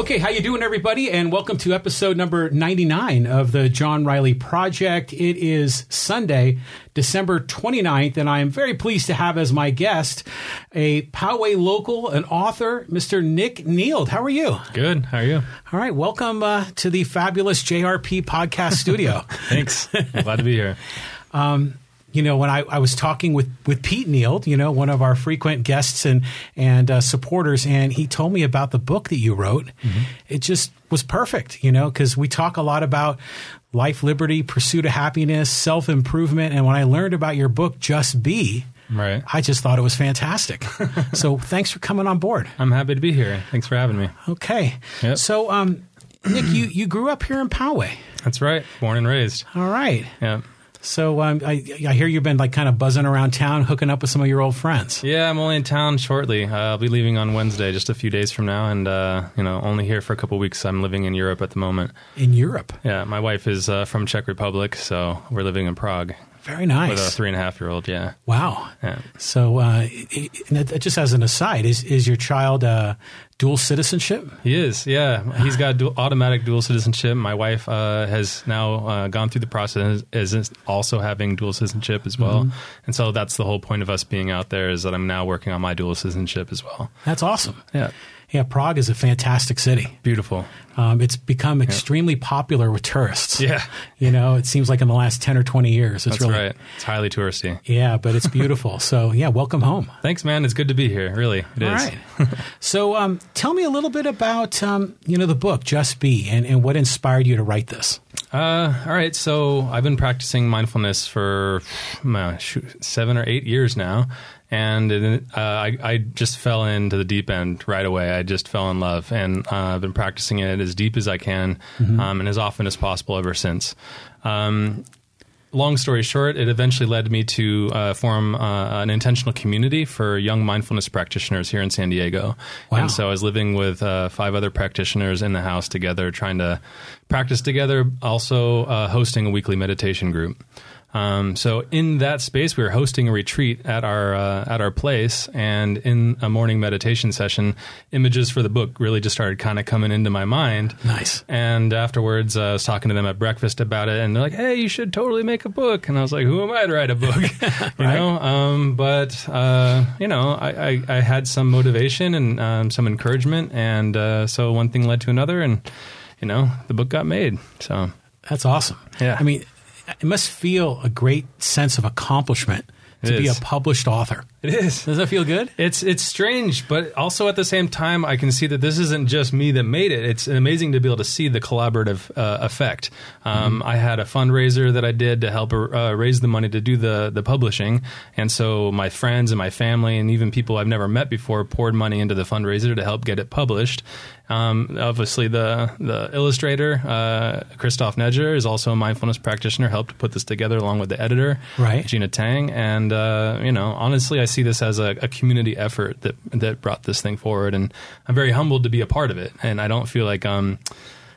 Okay, how you doing, everybody? And welcome to episode number 99 of the John Riley Project. It is Sunday, December 29th, and I am very pleased to have as my guest a Poway local, an author, Mr. Nick Neild. How are you? Good. How are you? All right, welcome uh, to the fabulous JRP podcast studio. Thanks. Glad to be here. You know, when I, I was talking with, with Pete Neild, you know, one of our frequent guests and and uh, supporters, and he told me about the book that you wrote. Mm-hmm. It just was perfect, you know, because we talk a lot about life, liberty, pursuit of happiness, self improvement, and when I learned about your book, Just Be. Right. I just thought it was fantastic. so thanks for coming on board. I'm happy to be here. Thanks for having me. Okay. Yep. So, um, Nick, you, you grew up here in Poway. That's right. Born and raised. All right. Yeah. So um, I, I hear you've been like kind of buzzing around town, hooking up with some of your old friends. Yeah, I'm only in town shortly. Uh, I'll be leaving on Wednesday, just a few days from now, and uh, you know, only here for a couple weeks. I'm living in Europe at the moment. in Europe. Yeah, my wife is uh, from Czech Republic, so we're living in Prague Very nice. with a three and a half year old. Yeah. Wow. Yeah. So, uh, it, it, just as an aside, is is your child uh, dual citizenship? He is, yeah. He's got dual, automatic dual citizenship. My wife uh, has now uh, gone through the process is also having dual citizenship as well, and so that's the whole point of us being out there is that I'm now working on my dual citizenship as well. That's awesome. Yeah, Yeah, Prague is a fantastic city. beautiful. Um, it's become extremely popular with tourists. Yeah, You know, it seems like in the last ten or twenty years, it's that's really right. It's highly touristy. yeah, but it's beautiful. so yeah, welcome home. Thanks, man. It's good to be here. Really, it is. All right. so, um, tell me a little bit about um, you know the book Just Be and, and what inspired you to write this. Uh, all right. So I've been practicing mindfulness for uh, seven or eight years now. And uh, I, I just fell into the deep end right away. I just fell in love, and uh, I've been practicing it as deep as I can, um, and as often as possible ever since. Um, long story short, it eventually led me to uh, form uh, an intentional community for young mindfulness practitioners here in San Diego. Wow. And so I was living with uh, five other practitioners in the house together, trying to practice together, also uh, hosting a weekly meditation group. Um, so in that space, we were hosting a retreat at our uh, at our place, and in a morning meditation session, images for the book really just started kind of coming into my mind. Nice. And afterwards, uh, I was talking to them at breakfast about it, and they're like, "Hey, you should totally make a book." And I was like, "Who am I to write a book?" you know. Um, but uh, you know, I, I, I had some motivation and um, some encouragement, and uh, so one thing led to another, and you know, the book got made. So That's awesome. Yeah. I mean, it must feel a great sense of accomplishment to be a published author. It is. Does that feel good? It's it's strange, but also at the same time, I can see that this isn't just me that made it. It's amazing to be able to see the collaborative uh, effect. Um, I had a fundraiser that I did to help uh, raise the money to do the the publishing, and so my friends and my family and even people I've never met before poured money into the fundraiser to help get it published. Um, obviously, the the illustrator uh, Christoph Nedger is also a mindfulness practitioner. Helped put this together along with the editor, Right. Gina Tang, and uh, you know, honestly, I see this as a, a community effort that that brought this thing forward, and I'm very humbled to be a part of it. And I don't feel like um,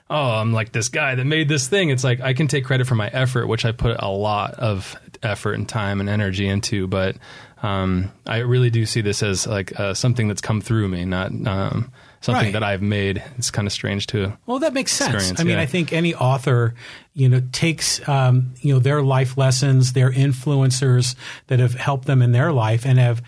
oh, I'm like this guy that made this thing. It's like I can take credit for my effort, which I put a lot of effort and time and energy into, but um, I really do see this as like uh, something that's come through me, not um, something Right. that I've made. It's kind of strange too. Well, that makes sense. I mean, yeah. I think any author, you know, takes um, you know their life lessons, their influencers that have helped them in their life, and have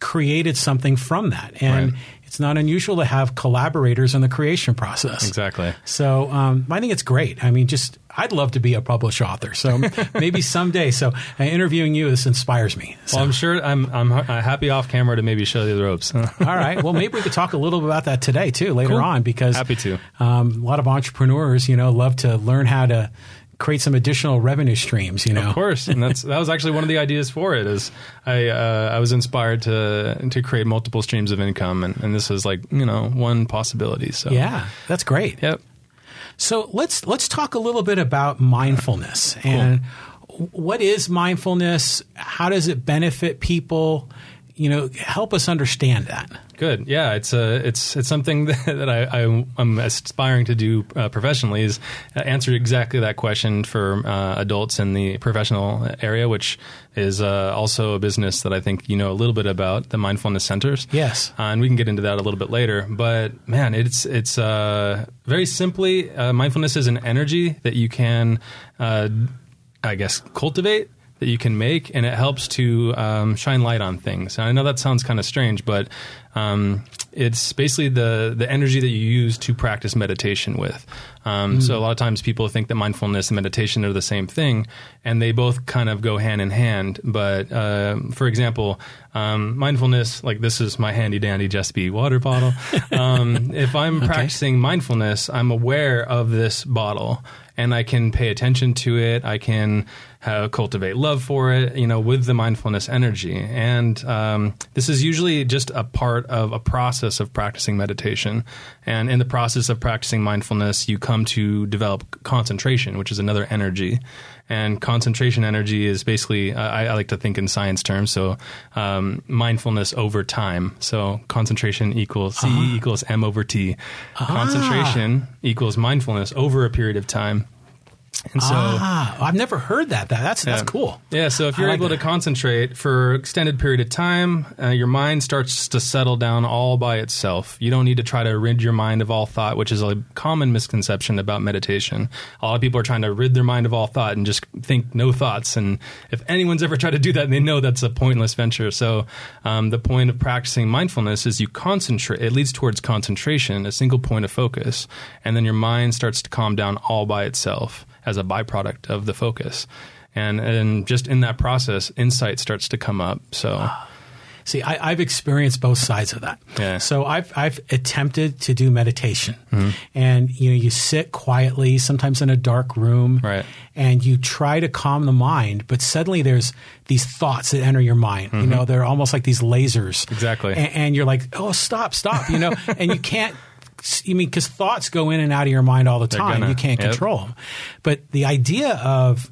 created something from that. And Right. it's not unusual to have collaborators in the creation process. Exactly. So um, I think it's great. I mean, just I'd love to be a published author. So maybe someday. So uh, interviewing you, this inspires me. So. Well, I'm sure I'm I'm happy off camera to maybe show you the ropes. All right. Well, maybe we could talk a little bit about that today too, later Cool. on, because Happy to. Um, a lot of entrepreneurs, you know, love to learn how to create some additional revenue streams. You know, Of course, and that's that was actually one of the ideas for it. Is I uh, I was inspired to to create multiple streams of income, and, and this is like you know one possibility. So Yeah, that's great. yep. So let's let's talk a little bit about mindfulness and what is mindfulness? How does it benefit people? You know, help us understand that. Good. Yeah, it's a it's it's something that, that I, I am aspiring to do uh, professionally is answer exactly that question for uh, adults in the professional area, which is uh, also a business that I think you know a little bit about the mindfulness centers. Yes, uh, and we can get into that a little bit later. But man, it's it's uh, very simply uh, mindfulness is an energy that you can, I guess, cultivate that you can make, and it helps to um, shine light on things. And I know that sounds kind of strange, but um, it's basically the the energy that you use to practice meditation with. Um, mm. So a lot of times people think that mindfulness and meditation are the same thing, and they both kind of go hand in hand. But uh, for example, um, mindfulness, like this is my handy dandy Just Be water bottle. Um, if I'm okay. practicing mindfulness, I'm aware of this bottle and I can pay attention to it. I can uh, cultivate love for it, you know, with the mindfulness energy. And um, this is usually just a part of a process of practicing meditation. And in the process of practicing mindfulness, you come to develop concentration, which is another energy. And concentration energy is basically, uh, I, I, like to think in science terms. So, um, mindfulness over time. So, concentration equals C uh-huh. equals M over T. Uh-huh. Concentration equals mindfulness over a period of time. And so, ah, I've never heard that. that that's yeah. that's cool. Yeah. So if you're like able that. to concentrate for extended period of time, uh, your mind starts to settle down all by itself. You don't need to try to rid your mind of all thought, which is a common misconception about meditation. A lot of people are trying to rid their mind of all thought and just think no thoughts. And if anyone's ever tried to do that, they know that's a pointless venture. So um, the point of practicing mindfulness is you concentrate. It leads towards concentration, a single point of focus, and then your mind starts to calm down all by itself as a byproduct of the focus. And, and just in that process, insight starts to come up. So. See, I, have experienced both sides of that. Yeah. So I've I've attempted to do meditation, mm-hmm. and you know you sit quietly, sometimes in a dark room, right. and you try to calm the mind, but suddenly there's these thoughts that enter your mind. Mm-hmm. You know, they're almost like these lasers. Exactly. And, and you're like, oh, stop, stop. You know, and you can't you mean because thoughts go in and out of your mind all the time. Gonna, you can't yep. control them. But the idea of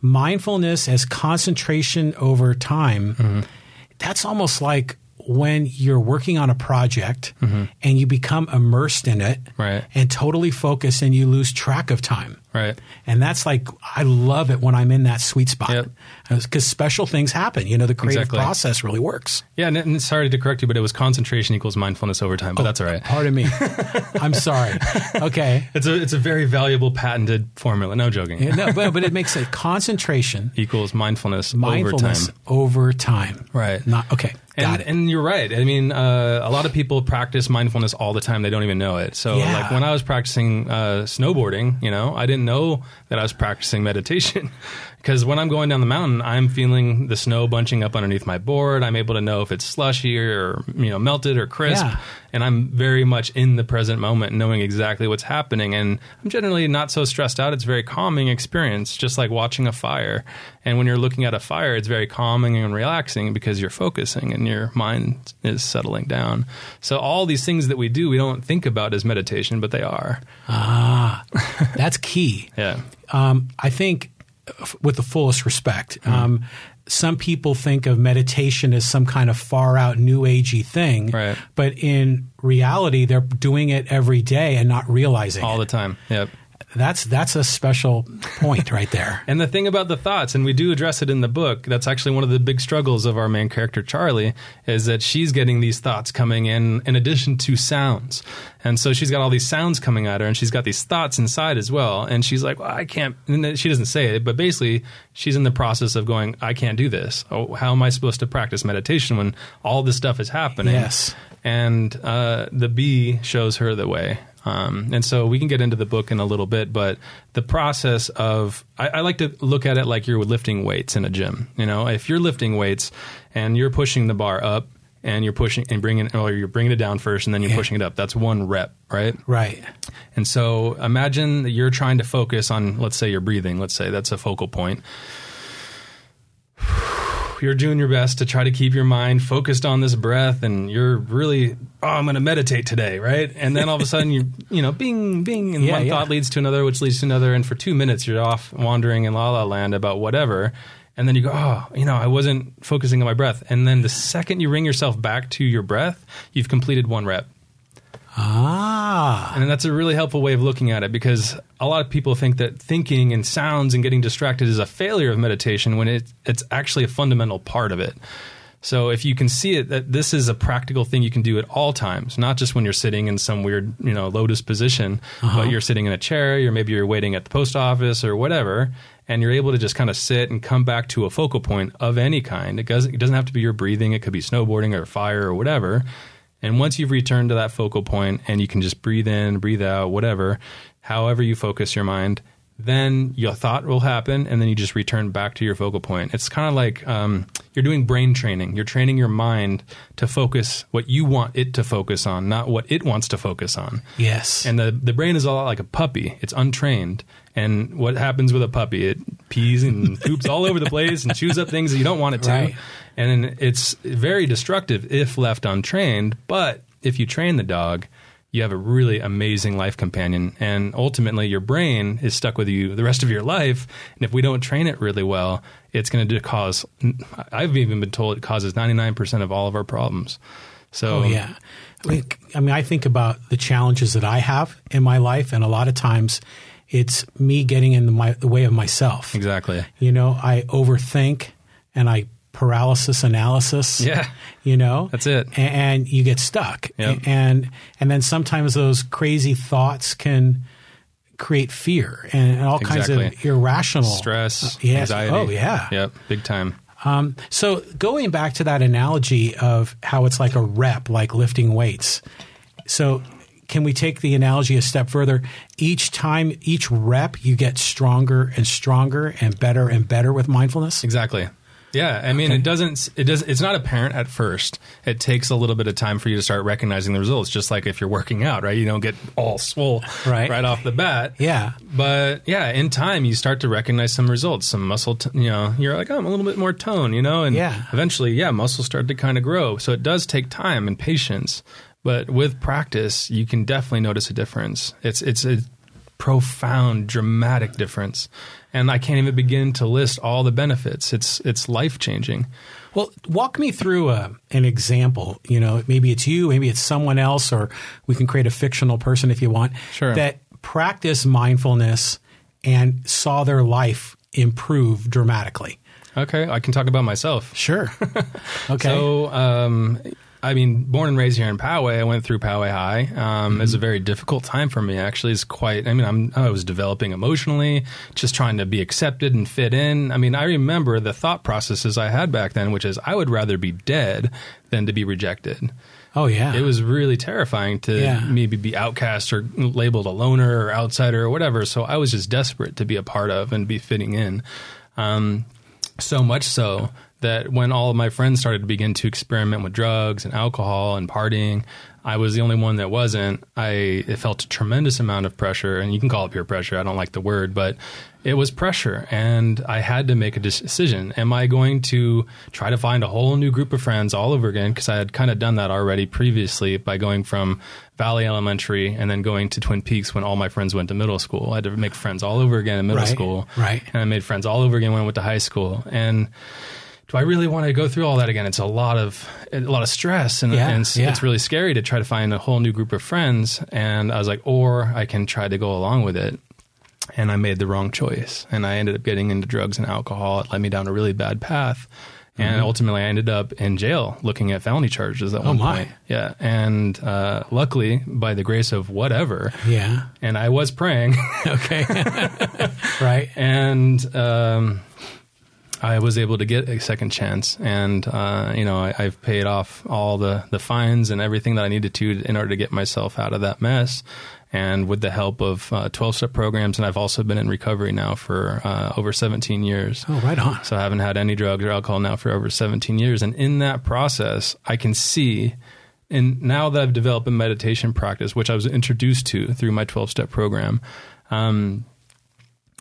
mindfulness as concentration over time, mm-hmm. that's almost like when you're working on a project mm-hmm. and you become immersed in it right. and totally focused and you lose track of time. Right. And that's like, I love it when I'm in that sweet spot because special things happen. You know, the creative exactly. process really works. Yeah. And, and, sorry to correct you, but it was concentration equals mindfulness over time, but oh, that's all right. Pardon me. I'm sorry. Okay. It's a, it's a very valuable patented formula. No joking. Yeah, no, but, but it makes it concentration equals mindfulness, mindfulness over time. Over time. Right. Not, okay. Got and, it. And you're right. I mean, uh, a lot of people practice mindfulness all the time. They don't even know it. So, yeah. like when I was practicing uh, snowboarding, you know, I didn't know that I was practicing meditation because when I'm going down the mountain, I'm feeling the snow bunching up underneath my board. I'm able to know if it's slushy or you know melted or crisp, yeah. and I'm very much in the present moment, knowing exactly what's happening. And I'm generally not so stressed out. It's a very calming experience, just like watching a fire. And when you're looking at a fire, it's very calming and relaxing because you're focusing and your mind is settling down. So all these things that we do, we don't think about as meditation, but they are. Ah, that's key. yeah. Um, I think with the fullest respect. Mm. Um, some people think of meditation as some kind of far out new agey thing, right. but in reality, they're doing it every day and not realizing all it. the time. Yep that's that's a special point right there. and the thing about the thoughts, and we do address it in the book, that's actually one of the big struggles of our main character Charlie, is that she's getting these thoughts coming in in addition to sounds. And so she's got all these sounds coming at her, and she's got these thoughts inside as well. And she's like, well, I can't. she doesn't say it, but basically, she's in the process of going, I can't do this. Oh, how am I supposed to practice meditation when all this stuff is happening? Yes. And uh, the bee shows her the way. Um, and so we can get into the book in a little bit, but the process of I, I, like to look at it like you're lifting weights in a gym. You know, if you're lifting weights and you're pushing the bar up and you're pushing and bringing or you're bringing it down first and then you're yeah. pushing it up. That's one rep, right? Right. And so imagine that you're trying to focus on, let's say, your breathing. Let's say that's a focal point you're doing your best to try to keep your mind focused on this breath and you're really oh i'm going to meditate today right and then all of a sudden you you know bing bing and yeah, one yeah. thought leads to another which leads to another and for two minutes you're off wandering in la la land about whatever And then you go, oh, you know, I wasn't focusing on my breath. And then the second you bring yourself back to your breath, you've completed one rep. Ah. And that's a really helpful way of looking at it because a lot of people think that thinking and sounds and getting distracted is a failure of meditation when it, it's actually a fundamental part of it. So if you can see it, that this is a practical thing you can do at all times, not just when you're sitting in some weird, you know, lotus position, Uh-huh. but you're sitting in a chair, or maybe you're waiting at the post office or whatever, and you're able to just kind of sit and come back to a focal point of any kind. It doesn't, it doesn't have to be your breathing; it could be snowboarding or fire or whatever. And once you've returned to that focal point, and you can just breathe in, breathe out, whatever, however you focus your mind, then your thought will happen, and then you just return back to your focal point. It's kind of like um, you're doing brain training. You're training your mind to focus what you want it to focus on, not what it wants to focus on. Yes. And the the brain is a lot like a puppy. It's untrained. And what happens with a puppy? It pees and poops all over the place and chews up things that you don't want it to. Right. And it's very destructive if left untrained. But if you train the dog, you have a really amazing life companion. And ultimately, your brain is stuck with you the rest of your life. And if we don't train it really well, it's going to cause, I've even been told it causes 99% of all of our problems. So, Oh yeah. I mean, I mean, I think about the challenges that I have in my life, and a lot of times it's me getting in the, my, the way of myself. exactly. You know, I overthink and I paralysis analysis. Yeah. You know, That's it. A- And, you get stuck. Yep. And and then sometimes those crazy thoughts can create fear and, and all kinds of irrational Stress, Uh, yes. anxiety. Oh yeah. Yep. Big time. Um, so going back to that analogy of how it's like a rep, like lifting weights. So can we take the analogy a step further? Each time, each rep, you get stronger and stronger and better and better with mindfulness. Exactly. Yeah, I mean, it doesn't. It does. It's not apparent at first. It takes a little bit of time for you to start recognizing the results. Just like if you're working out, right? You don't get all swole Right. right off the bat. Yeah. But yeah, in time, you start to recognize some results, some muscle. T- you know, you're like, oh, I'm a little bit more tone. You know, and Yeah. eventually, yeah, muscles start to kind of grow. So it does take time and patience. But with practice, you can definitely notice a difference. It's it's a profound, dramatic difference, and I can't even begin to list all the benefits. It's it's life changing. Well, walk me through a, an example. You know, maybe it's you, maybe it's someone else, or we can create a fictional person if you want. Sure. That practice mindfulness and saw their life improve dramatically. Okay, I can talk about myself. Sure. okay. So, um, I mean, born and raised here in Poway, I went through Poway High. Um, was a very difficult time for me. Actually, it's quite. I mean, I'm I was developing emotionally, just trying to be accepted and fit in. I mean, I remember the thought processes I had back then, which is I would rather be dead than to be rejected. oh yeah. It was really terrifying to Yeah. maybe be outcast or labeled a loner or outsider or whatever. So I was just desperate to be a part of and be fitting in. Um, so much so that when all of my friends started to begin to experiment with drugs and alcohol and partying, I was the only one that wasn't. I it felt a tremendous amount of pressure, and you can call it peer pressure. I don't like the word, but it was pressure, and I had to make a decision. Am I going to try to find a whole new group of friends all over again? Because I had kind of done that already previously by going from Valley Elementary and then going to Twin Peaks when all my friends went to middle school. I had to make friends all over again in middle Right, school, right. And I made friends all over again when I went to high school, and do I really want to go through all that again? It's a lot of a lot of stress, and, Yeah, and it's, yeah. it's really scary to try to find a whole new group of friends. And I was like, or I can try to go along with it. And I made the wrong choice, and I ended up getting into drugs and alcohol. It led me down a really bad path, and ultimately I ended up in jail looking at felony charges at one Mm-hmm. Oh, my. point. Yeah, and uh, luckily, by the grace of whatever, yeah. and I was praying. Okay. right. and um, I was able to get a second chance, and uh, you know I, I've paid off all the the fines and everything that I needed to in order to get myself out of that mess. And with the help of twelve step programs, and I've also been in recovery now for uh, over seventeen years. Oh, right on. So I haven't had any drugs or alcohol now for over 17 years. And in that process, I can see, and now that I've developed a meditation practice, which I was introduced to through my 12 step program, um,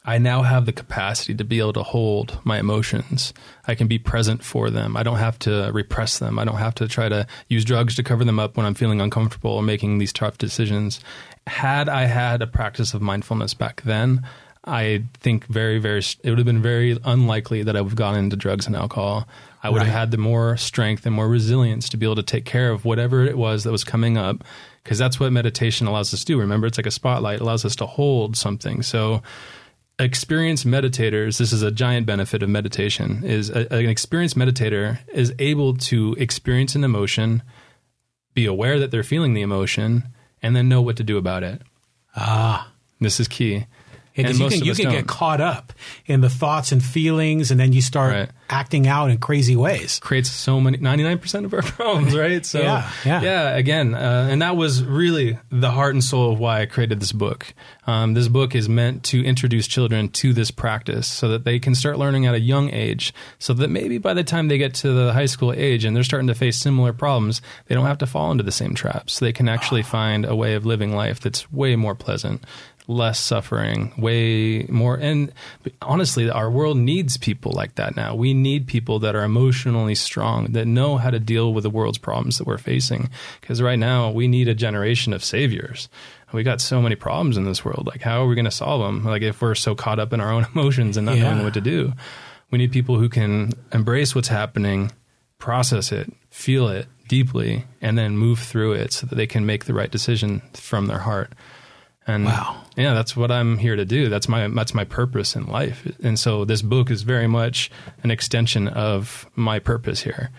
I now have the capacity to be able to hold my emotions. I can be present for them. I don't have to repress them. I don't have to try to use drugs to cover them up when I'm feeling uncomfortable or making these tough decisions. Had I had a practice of mindfulness back then, I think very, very, it would have been very unlikely that I would have gone into drugs and alcohol. I would Right. have had the more strength and more resilience to be able to take care of whatever it was that was coming up. Because that's what meditation allows us to do. Remember, it's like a spotlight, it allows us to hold something. So, experienced meditators, this is a giant benefit of meditation, is a, an experienced meditator is able to experience an emotion, be aware that they're feeling the emotion, and then know what to do about it. Ah. This is key. Because And you can you can get caught up in the thoughts and feelings, and then you start Right. acting out in crazy ways. creates so many 99% of our problems right so Yeah, yeah. again uh, and that was really the heart and soul of why i created this book um, this book is meant to introduce children to this practice so that they can start learning at a young age so that maybe by the time they get to the high school age and they're starting to face similar problems they don't have to fall into the same traps they can actually find a way of living life that's way more pleasant less suffering, way more. And honestly, our world needs people like that now. We need people that are emotionally strong, that know how to deal with the world's problems that we're facing. Because right now, we need a generation of saviors. We got so many problems in this world. Like, how are we going to solve them? Like, if we're so caught up in our own emotions and not Yeah. knowing what to do, we need people who can embrace what's happening, process it, feel it deeply, and then move through it so that they can make the right decision from their heart. And Wow. yeah, that's what I'm here to do. That's my that's my purpose in life. And so this book is very much an extension of my purpose here.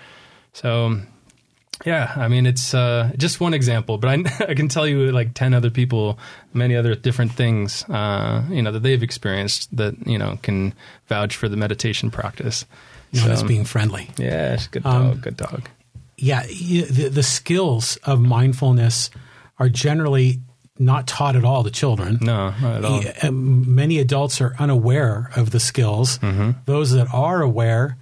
So yeah, I mean it's uh, just one example, but I, I can tell you like ten other people, many other different things, uh, you know, that they've experienced that you know can vouch for the meditation practice. Known as So, being friendly. yeah, good Um, dog, good dog. Yeah, the, the skills of mindfulness are generally not taught at all to children. No, not at all. Yeah, um, many adults are unaware of the skills. Mm-hmm. Those that are aware,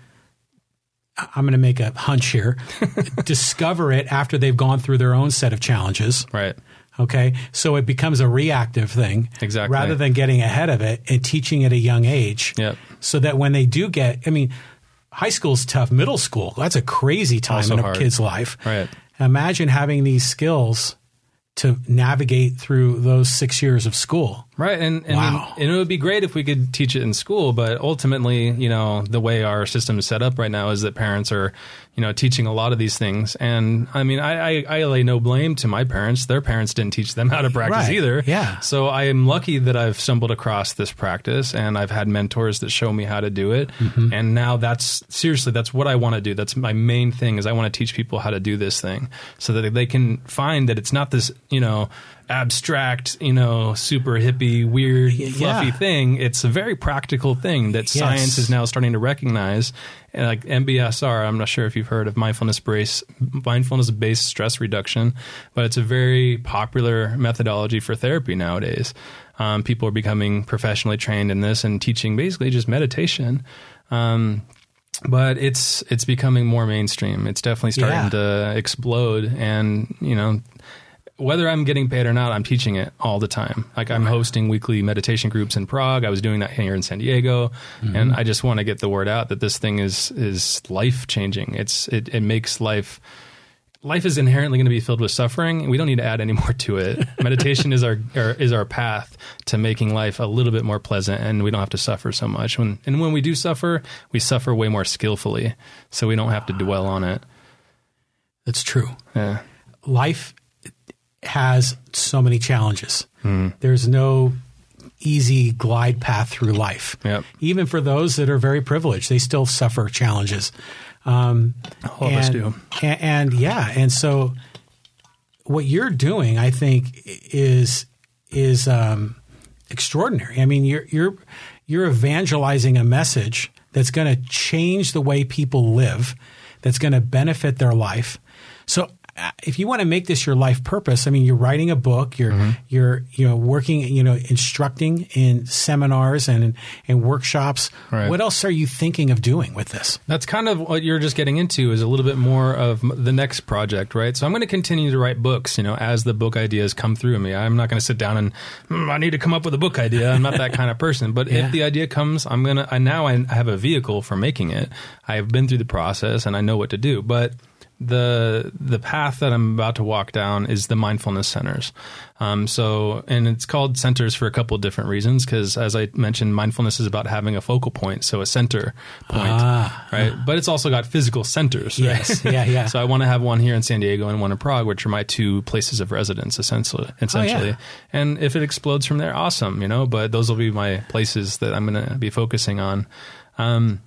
I'm going to make a hunch here, discover it after they've gone through their own set of challenges. Right. Okay. So it becomes a reactive thing. Exactly. Rather than getting ahead of it and teaching at a young age. Yep. So that when they do get, I mean, high school's tough. Middle school, that's a crazy time Also in a hard. kid's life. Right. Imagine having these skills to navigate through those six years of school. Right, and and, Wow. and it would be great if we could teach it in school, but ultimately, you know, the way our system is set up right now is that parents are, you know, teaching a lot of these things. And I mean, I, I, I lay no blame to my parents; their parents didn't teach them how to practice Right, either. yeah. So I am lucky that I've stumbled across this practice, and I've had mentors that show me how to do it. Mm-hmm. And now that's seriously that's what I want to do. That's my main thing is I want to teach people how to do this thing, so that they can find that it's not this, you know abstract, you know, super hippie, weird, fluffy yeah. thing. It's a very practical thing that science is now starting to recognize. And like MBSR, I'm not sure if you've heard of mindfulness based mindfulness based stress reduction, but it's a very popular methodology for therapy nowadays. Um, people are becoming professionally trained in this and teaching basically just meditation. Um, but it's it's becoming more mainstream. It's definitely starting Yeah. to explode, and you know, whether I'm getting paid or not, I'm teaching it all the time. Like I'm hosting weekly meditation groups in Prague. I was doing that here in San Diego, and mm-hmm. I just want to get the word out that this thing is is life changing. It's it, it makes life. Life is inherently going to be filled with suffering. We don't need to add any more to it. Meditation is our, our is our path to making life a little bit more pleasant, and we don't have to suffer so much. When and when we do suffer, we suffer way more skillfully, so we don't have to dwell on it. That's true. Yeah. Life has so many challenges. Hmm. There's no easy glide path through life. Yep. Even for those that are very privileged, they still suffer challenges. Um, All of us and, do. And, and yeah, and so what you're doing, I think, is is um, extraordinary. I mean, you're you're you're evangelizing a message that's going to change the way people live, that's going to benefit their life. So. Uh, If you want to make this your life purpose, I mean, you're writing a book, you're Mm-hmm. you're you know working, you know, instructing in seminars and and workshops. Right. What else are you thinking of doing with this? That's kind of what you're just getting into is a little bit more of the next project, right? So I'm going to continue to write books, you know, as the book ideas come through me. I'm not going to sit down and "Hmm, I need to come up with a book idea. I'm not that kind of person. But Yeah. if the idea comes, I'm going to. I now I have a vehicle for making it. I've been through the process and I know what to do. But the the path that I'm about to walk down is the mindfulness centers. Um, so, and it's called centers for a couple of different reasons. Because as I mentioned, mindfulness is about having a focal point, so a center point, Ah. right? But it's also got physical centers, right? Yes. Yeah, yeah. so I want to have one here in San Diego and one in Prague, which are my two places of residence, essentially. Essentially, yeah. and if it explodes from there, awesome, you know. But those will be my places that I'm going to be focusing on. Um,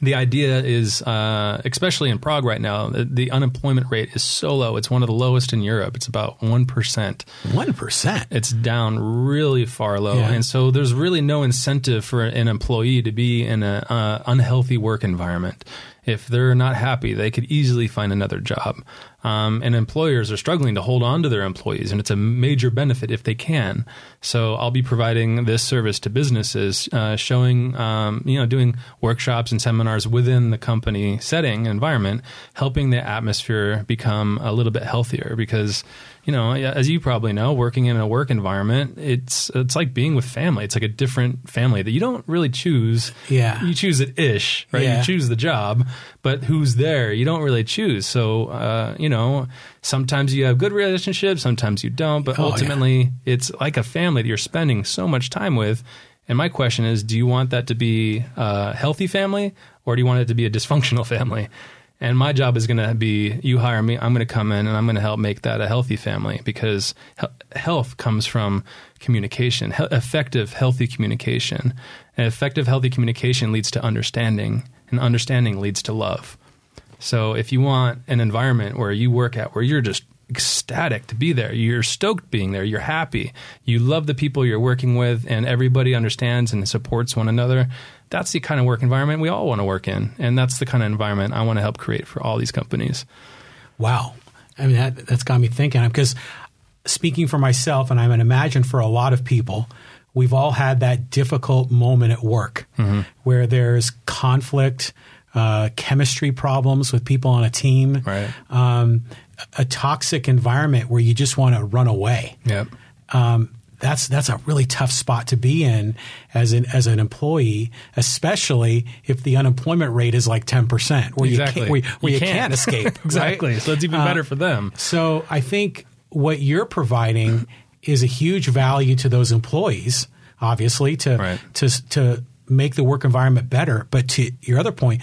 the idea is, uh, especially in Prague right now, the, unemployment rate is so low. It's one of the lowest in Europe. It's about one percent. One percent. It's down really far low, Yeah. and so there's really no incentive for an employee to be in an uh, unhealthy work environment. If they're not happy, they could easily find another job. Um, and employers are struggling to hold on to their employees, and it's a major benefit if they can. So I'll be providing this service to businesses, uh, showing, um, you know, doing workshops and seminars within the company setting environment, helping the atmosphere become a little bit healthier. Because, you know, as you probably know, working in a work environment, it's it's like being with family. It's like a different family that you don't really choose. Yeah. you choose it ish, right? Yeah. You choose the job, but who's there? You don't really choose. So, uh, you know, sometimes you have good relationships, sometimes you don't, but Oh, yeah. ultimately it's like a family that you're spending so much time with. And my question is, do you want that to be a healthy family or do you want it to be a dysfunctional family? And my job is going to be you hire me, I'm going to come in and I'm going to help make that a healthy family because he- health comes from communication, he- effective, healthy communication. And effective, healthy communication leads to understanding, and understanding leads to love. So if you want an environment where you work at where you're just ecstatic to be there, you're stoked being there, you're happy, you love the people you're working with, and everybody understands and supports one another, that's the kind of work environment we all want to work in. And that's the kind of environment I want to help create for all these companies. Wow. I mean, that, that's got me thinking because speaking for myself, and I would imagine for a lot of people, we've all had that difficult moment at work Mm-hmm. where there's conflict, uh, chemistry problems with people on a team, Right. um, a toxic environment where you just want to run away. Yep. Um, that's that's a really tough spot to be in as an as an employee, especially if the unemployment rate is like ten percent, where Exactly. you can't, where, where you, can't. can't escape. right? exactly. So it's even Uh, better for them. So I think what you're providing is a huge value to those employees, obviously, to Right. to to make the work environment better. But to your other point,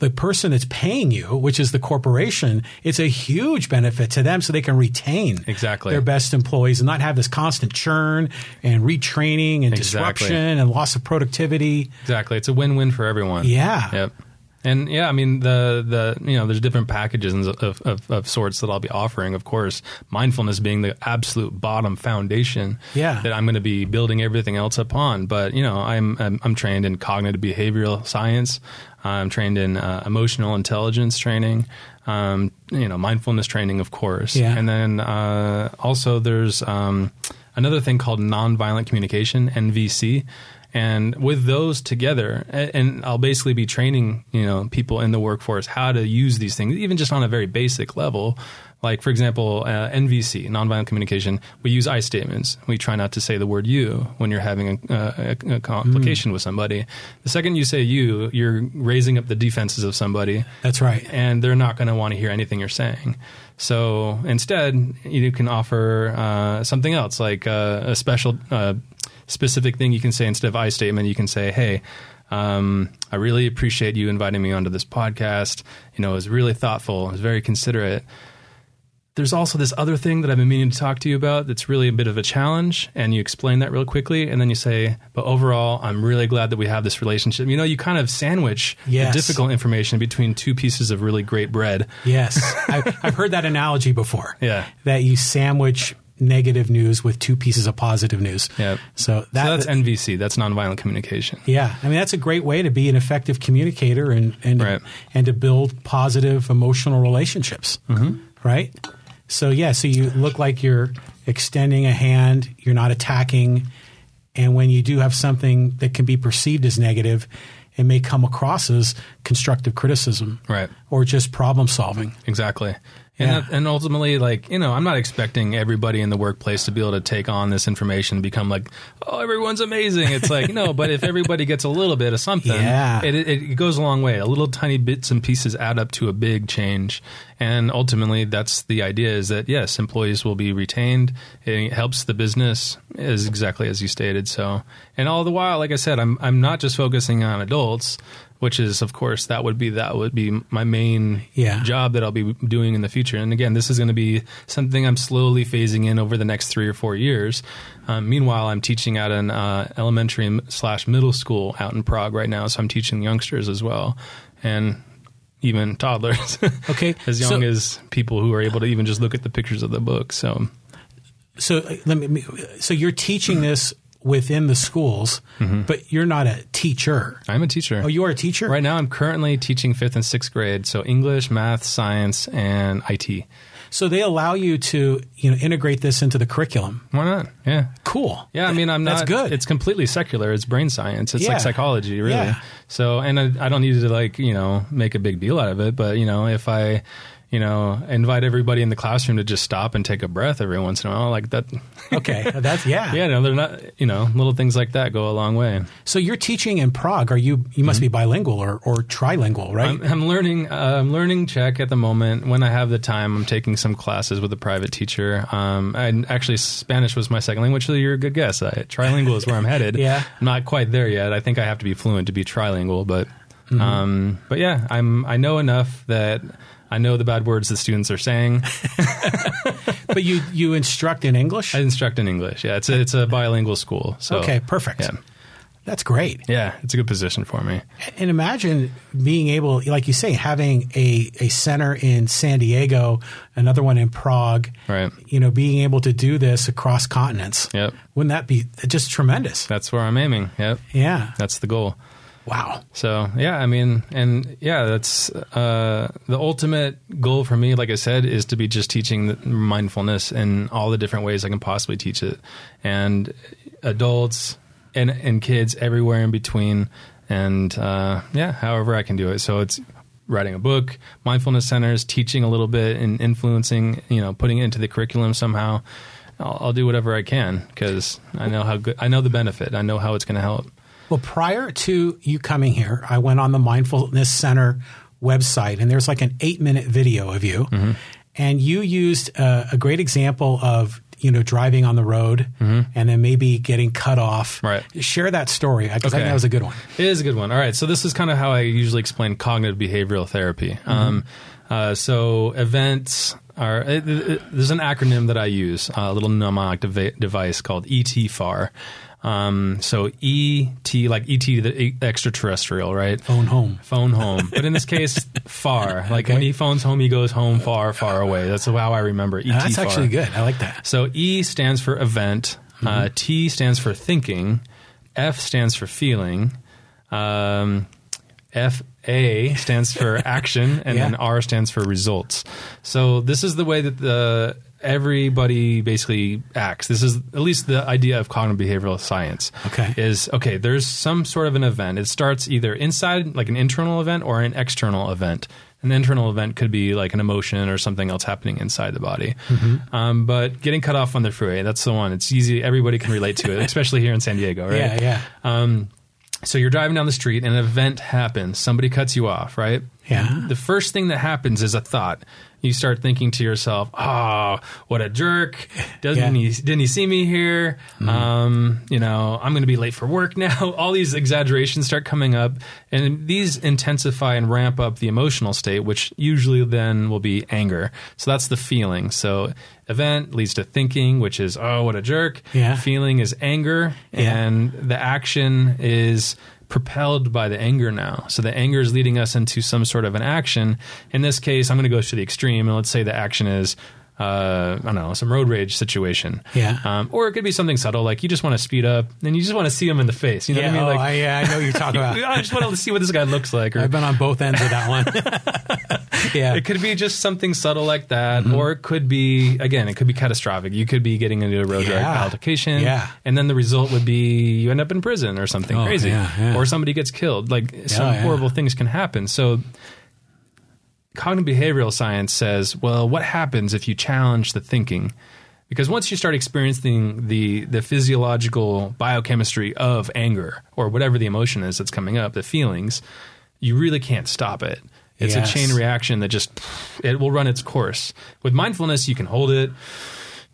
the person that's paying you, which is the corporation, it's a huge benefit to them so they can retain Exactly. their best employees and not have this constant churn and retraining and Exactly. disruption and loss of productivity. Exactly. It's a win-win for everyone. Yeah. Yep. And yeah, I mean the the you know there's different packages of, of, of sorts that I'll be offering. Of course, mindfulness being the absolute bottom foundation. Yeah. That I'm going to be building everything else upon. But you know, I'm I'm, I'm trained in cognitive behavioral science. I'm trained in uh, emotional intelligence training. Um, you know, mindfulness training, of course. Yeah. And then uh, also there's um, another thing called nonviolent communication (NVC). And with those together, and I'll basically be training, you know, people in the workforce how to use these things, even just on a very basic level. Like, for example, uh, NVC, nonviolent communication, we use I statements. We try not to say the word you when you're having a, a, a complication with somebody. The second you say you, you're raising up the defenses of somebody That's right. and they're not going to want to hear anything you're saying. So instead, you can offer uh, something else, like uh, a special, uh, specific thing you can say instead of I statement. You can say, "Hey, um, I really appreciate you inviting me onto this podcast. You know, it was really thoughtful. It was very considerate." There's also this other thing that I've been meaning to talk to you about that's really a bit of a challenge, and you explain that real quickly, and then you say, "But overall, I'm really glad that we have this relationship." You know, you kind of sandwich Yes. the difficult information between two pieces of really great bread. Yes, I, I've heard that analogy before. Yeah. that you sandwich negative news with two pieces of positive news. Yep. So that, so that's NVC. That's nonviolent communication. yeah, I mean that's a great way to be an effective communicator and and Right. and to build positive emotional relationships. Mm-hmm. Right. So yeah, so you look like you're extending a hand. You're not attacking, and when you do have something that can be perceived as negative. It may come across as constructive criticism, Right. or just problem solving. Exactly. And, Yeah. that, and ultimately, like, you know, I'm not expecting everybody in the workplace to be able to take on this information and become like, oh, everyone's amazing. It's like, no, but if everybody gets a little bit of something, Yeah. it, it, it goes a long way. A little tiny bits and pieces add up to a big change. And ultimately, that's the idea is that, yes, employees will be retained. It helps the business, is exactly as you stated. So, and all the while, like I said, I'm, I'm not just focusing on adults. Which is, of course, that would be that would be my main Yeah. job that I'll be doing in the future. And again, this is going to be something I'm slowly phasing in over the next three or four years. Um, meanwhile, I'm teaching at an uh, elementary slash middle school out in Prague right now, so I'm teaching youngsters as well, and even toddlers. Okay, as young so- as people who are able to even just look at the pictures of the book. So So uh, let me. So you're teaching this within the schools, mm-hmm. but you're not a teacher. I'm a teacher. Oh, you are a teacher, Right now, I'm currently teaching fifth and sixth grade, so English, math, science, and IT. So they allow you to, you know, integrate this into the curriculum. Why not? Yeah. Cool. Yeah, I mean, I'm not. That's good. It's completely secular. It's brain science. It's Yeah. like psychology, really. Yeah. So, and I, I don't need to like you know make a big deal out of it. But you know, if I, you know, invite everybody in the classroom to just stop and take a breath every once in a while, like that. okay, that's yeah. yeah, no, they're not. You know, little things like that go a long way. So you're teaching in Prague. Are you? You must be bilingual or, or trilingual, right? I'm, I'm learning. Uh, I'm learning Czech at the moment. When I have the time, I'm taking some classes with a private teacher. Um, and actually, Spanish was my second language. So you're a good guess. I, trilingual is where I'm headed. Yeah. I'm not quite there yet. I think I have to be fluent to be trilingual, but Mm-hmm. um, but yeah, I'm. I know enough that. I know the bad words the students are saying. but you you instruct in English. I instruct in English. Yeah, it's a, it's a bilingual school. So okay, perfect. Yeah, That's great. yeah, it's a good position for me. And imagine being able, like you say, having a, a center in San Diego, another one in Prague. Right. You know, being able to do this across continents. Yep, Wouldn't that be just tremendous? that's where I'm aiming. Yep, Yeah. that's the goal. Wow. So yeah, I mean, and yeah, that's uh, the ultimate goal for me. Like I said, is to be just teaching mindfulness in all the different ways I can possibly teach it, and adults and and kids everywhere in between, and uh, yeah, however I can do it. So it's writing a book, mindfulness centers, teaching a little bit, and influencing. You know, putting it into the curriculum somehow. I'll, I'll do whatever I can because I know how good I know the benefit. I know how it's going to help. Well, prior to you coming here, I went on the Mindfulness Center website, and there's like an eight minute video of you, Mm-hmm. and you used uh, a great example of you know driving on the road and then maybe getting cut off. Mm-hmm. Right. Share that story because I think that was a good one. It is a good one. All right. So this is kind of how I usually explain cognitive behavioral therapy. Um, uh, so events are it, it, there's an acronym that I use, a little mnemonic device called ETFAR. Um, so ET like ET the extraterrestrial, right? Phone home. Phone home, but in this case, far. Like Okay. when he phones home, he goes home far, far away. That's how I remember ET. That's far. actually good. I like that. So E stands for event, uh, T stands for thinking, F stands for feeling, um, F A stands for action, and Yeah. then R stands for results. So this is the way that the everybody basically acts. This is at least the idea of cognitive behavioral science. Okay. Is okay, there's some sort of an event. It starts either inside like an internal event or an external event. An internal event could be like an emotion or something else happening inside the body. Mm-hmm. Um, but getting cut off on the freeway, that's the one. It's easy. Everybody can relate to it, especially here in San Diego, right? Yeah, yeah. Um, so you're driving down the street and an event happens. Somebody cuts you off, right? Yeah. The first thing that happens is a thought. You start thinking to yourself, "Oh, what a jerk! Doesn't Yeah. Mm-hmm. he? Didn't he see me here? Um, you know, I'm going to be late for work now." All these exaggerations start coming up, and these intensify and ramp up the emotional state, which usually then will be anger. So that's the feeling. So event leads to thinking, which is, "Oh, what a jerk!" Yeah. Feeling is anger, Yeah. and the action is propelled by the anger now. So the anger is leading us into some sort of an action. In this case, I'm going to go to the extreme, and let's say the action is uh, I don't know, some road rage situation. Yeah. Um, or it could be something subtle, like you just want to speed up and you just want to see him in the face. You know yeah, what I mean? oh, Like, I, yeah, I know what you're talking about. I just want to see what this guy looks like. Or I've been on both ends of that one. yeah. it could be just something subtle like that, Mm-hmm. or it could be again, it could be catastrophic. You could be getting into a road rage altercation, Yeah. and then the result would be you end up in prison or something Oh, crazy, yeah, yeah. or somebody gets killed. Like some yeah. horrible things can happen. So. Cognitive behavioral science says, well, what happens if you challenge the thinking? Because once you start experiencing the the physiological biochemistry of anger or whatever the emotion is that's coming up, the feelings, you really can't stop it. It's Yes. a chain reaction that just it will run its course. With mindfulness, you can hold it,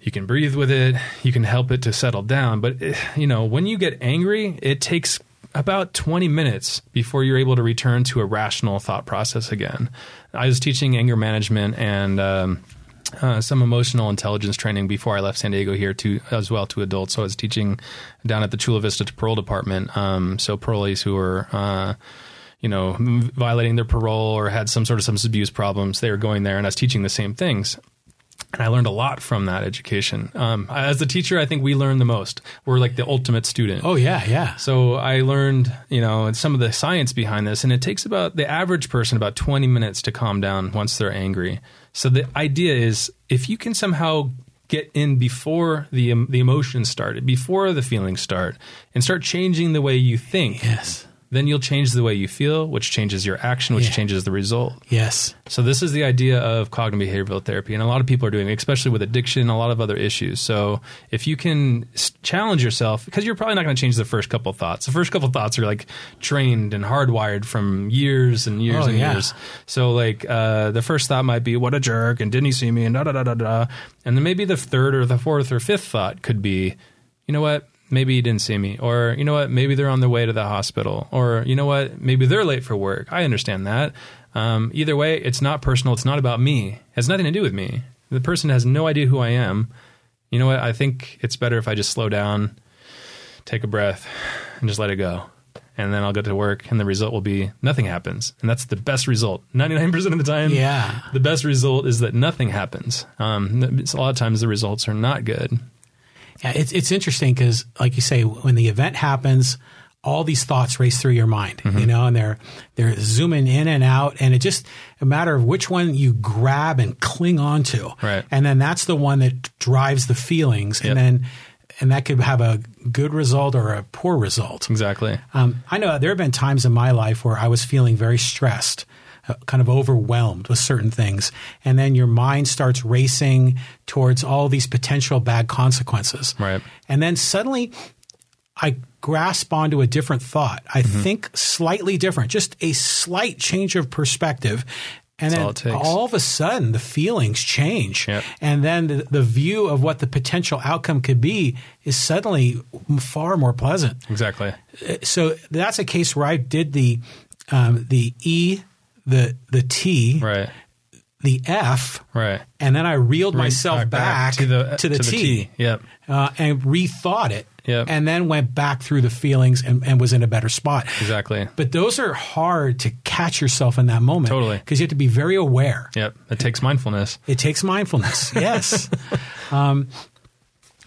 you can breathe with it, you can help it to settle down. But eh, you know, when you get angry, it takes about 20 minutes before you're able to return to a rational thought process again. I was teaching anger management and um, uh, some emotional intelligence training before I left San Diego here to as well to adults. So I was teaching down at the Chula Vista Parole Department. Um, so parolees who were uh, you know violating their parole or had some sort of substance abuse problems, they were going there, and I was teaching the same things. And I learned a lot from that education. Um, as a teacher, I think we learn the most. We're like the ultimate student. Oh, yeah, yeah. So I learned, you know, some of the science behind this, and it takes about the average person about 20 minutes to calm down once they're angry. So the idea is if you can somehow get in before the um, the emotions started, before the feelings start, and start changing the way you think, Yes. Then you'll change the way you feel, which changes your action, which Yeah. changes the result. Yes. So this is the idea of cognitive behavioral therapy, and a lot of people are doing, it, especially with addiction, a lot of other issues. So if you can challenge yourself, because you're probably not going to change the first couple of thoughts. The first couple of thoughts are like trained and hardwired from years and years Oh, and yeah. years. So like uh, the first thought might be, "What a jerk!" and "Didn't he see me?" and da da da da da. And then maybe the third or the fourth or fifth thought could be, "You know what?" Maybe he didn't see me. Or, you know what? Maybe they're on their way to the hospital. Or, you know what? Maybe they're late for work. I understand that. Um, either way, it's not personal. It's not about me. It has nothing to do with me. The person has no idea who I am. You know what? I think it's better if I just slow down, take a breath, and just let it go. And then I'll go to work, and the result will be nothing happens. And that's the best result. 99% of the time, Yeah. the best result is that nothing happens. Um, a lot of times the results are not good. Yeah, it's it's interesting because, like you say, when the event happens, all these thoughts race through your mind, Mm-hmm. you know, and they're they're zooming in and out, and it just a matter of which one you grab and cling onto, Right. And then that's the one that drives the feelings, Yep. and then and that could have a good result or a poor result. Exactly. Um, I know there have been times in my life where I was feeling very stressed, kind of overwhelmed with certain things. And then your mind starts racing towards all these potential bad consequences. Right. And then suddenly I grasp onto a different thought. I Mm-hmm. think slightly different, just a slight change of perspective. And That's then all all of a sudden, the feelings change. Yep. And then the, the view of what the potential outcome could be is suddenly far more pleasant Exactly. so that's a case where I did the um, the E, the the T, Right. the F, Right. and then I reeled myself Back- back, to the to the T, Yep. uh, and rethought it, Yep. and then went back through the feelings and, and was in a better spot. Exactly. But those are hard to catch yourself in that moment, Totally. because you have to be very aware. Yep. It takes mindfulness. It takes mindfulness. yes. um,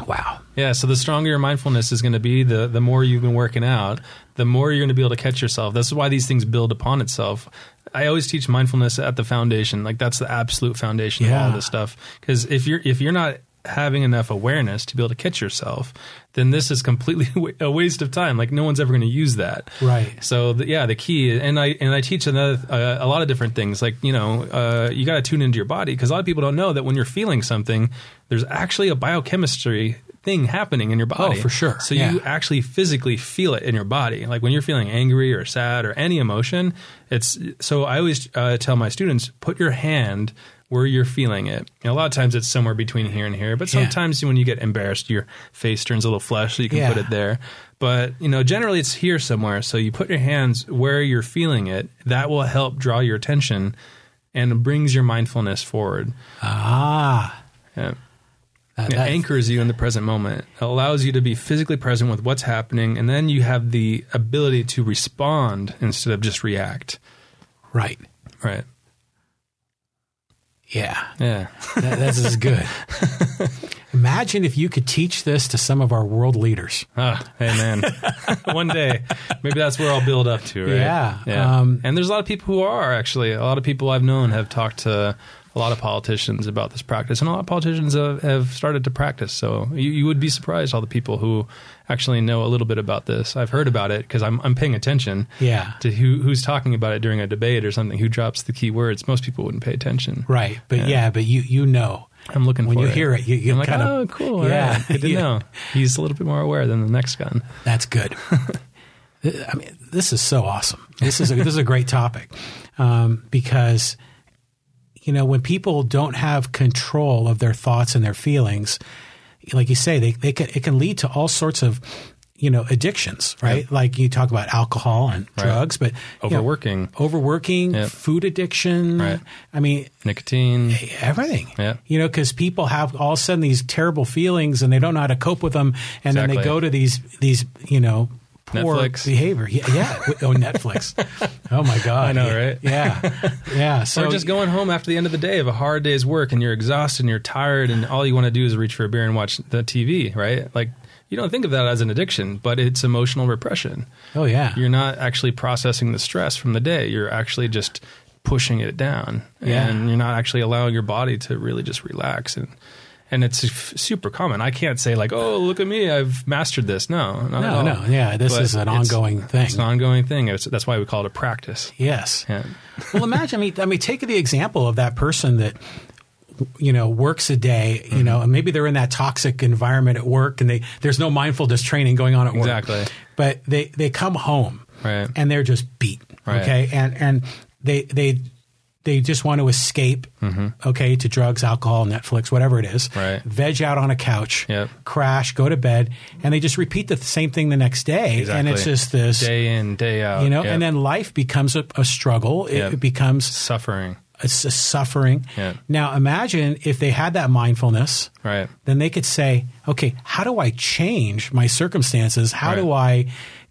wow. Yeah, so the stronger your mindfulness is going to be, the the more you've been working out, the more you're going to be able to catch yourself. This is why these things build upon itself. I always teach mindfulness at the foundation, like that's the absolute foundation of all of this stuff. Because if you're if you're not having enough awareness to be able to catch yourself, then this is completely a waste of time. Like no one's ever going to use that. Right. So the, yeah, the key, and I and I teach another uh, a lot of different things. Like you know, uh, you got to tune into your body because a lot of people don't know that when you're feeling something, there's actually a biochemistry thing happening in your body. Oh, for sure. So Yeah. you actually physically feel it in your body. Like when you're feeling angry or sad or any emotion, it's so I always uh, tell my students put your hand where you're feeling it. And a lot of times it's somewhere between here and here, but Yeah. sometimes when you get embarrassed, your face turns a little flush, so you can Yeah. put it there. But you know, generally it's here somewhere. So you put your hands where you're feeling it. That will help draw your attention and brings your mindfulness forward. Ah. Yeah. That- It anchors you in the present moment. It allows you to be physically present with what's happening, and then you have the ability to respond instead of just react. right. Right. Yeah. Yeah. That, this is good. Imagine if you could teach this to some of our world leaders. Oh, hey man, one day maybe that's where I'll build up to, right? Yeah, yeah. um, and there's a lot of people who are actually a lot of people I've known have talked to a lot of politicians about this practice, and a lot of politicians have, have started to practice. So you, you would be surprised all the people who actually know a little bit about this. I've heard about it because I'm I'm paying attention. Yeah. To who who's talking about it during a debate or something, who drops the key words. Most people wouldn't pay attention. Right. But yeah, Yeah. but you you know. I'm looking When you it. hear it, you- you I'm like, kind of- oh, cool. Yeah. Good to Yeah. know. He's a little bit more aware than the next gun. That's good. I mean, this is so awesome. This is a, this is a great topic um, because you know when people don't have control of their thoughts and their feelings, like you say, they they can it can lead to all sorts of you know addictions, right? Like you talk about alcohol and Right. drugs, but you know, Overworking. overworking, Yep. food addiction. Right. I mean, Nicotine. everything. Yeah. You know, because people have all of a sudden these terrible feelings and they don't know how to cope with them, and then they go to these these you know poor Netflix. behavior. Yeah, yeah. oh Netflix. Oh my god. I know, Yeah. right? Yeah, yeah. So or just going home after the end of the day of a hard day's work and you're exhausted and you're tired and all you want to do is reach for a beer and watch the TV, right? Like you don't think of that as an addiction, but it's emotional repression. Oh yeah. You're not actually processing the stress from the day. You're actually just pushing it down, Yeah. and you're not actually allowing your body to really just relax and. And it's f- super common. I can't say like, "Oh, look at me, I've mastered this." No, no, no. Yeah, this But is an ongoing thing. It's an ongoing thing. It's, that's why we call it a practice. yes. Yeah. well, imagine. I mean, I mean, take the example of that person that you know works a day. Mm-hmm. You know, and maybe they're in that toxic environment at work, and they there's no mindfulness training going on at work. Exactly. But they they come home, Right. and they're just beat. Right. Okay, and and they they they just want to escape. Okay, to drugs, alcohol, Netflix, whatever it is. Mm-hmm. Right. Veg out on a couch. Yep. Crash, go to bed, and they just repeat the same thing the next day, Exactly. and it's just this. day in, day out. you know, Yep. and then life becomes a, a struggle. It, Yep. it becomes suffering. it's a suffering. Yeah. Now imagine if they had that mindfulness, Right. then they could say, okay, how do I change my circumstances? How do I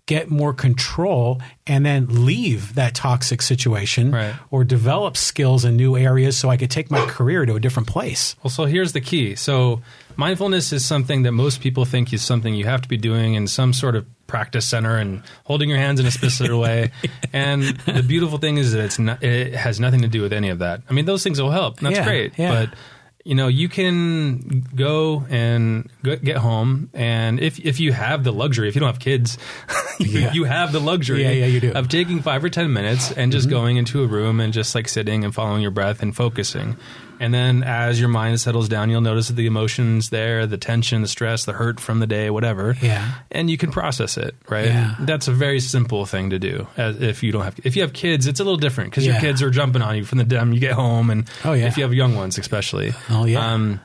get more control and then leave that toxic situation Right. or develop skills in new areas so I could take my career to a different place? Well, so here's the key. So mindfulness is something that most people think is something you have to be doing in some sort of practice center and holding your hands in a specific way. And the beautiful thing is that it's not, it has nothing to do with any of that. I mean, those things will help. That's Yeah, great. yeah. But you know, you can go and get home, and if if you have the luxury, if you don't have kids, you, Yeah. you have the luxury Yeah, yeah, you do. Mm-hmm. of taking five or ten minutes and just going into a room and just like sitting and following your breath and focusing. And then as your mind settles down, you'll notice the emotions there, the tension, the stress, the hurt from the day, whatever. Yeah. And you can process it, right? Yeah. That's a very simple thing to do. If you don't have, if you have kids, it's a little different because Yeah. your kids are jumping on you from the time you get home, and Oh, yeah. if you have young ones, especially. Oh, yeah. Um,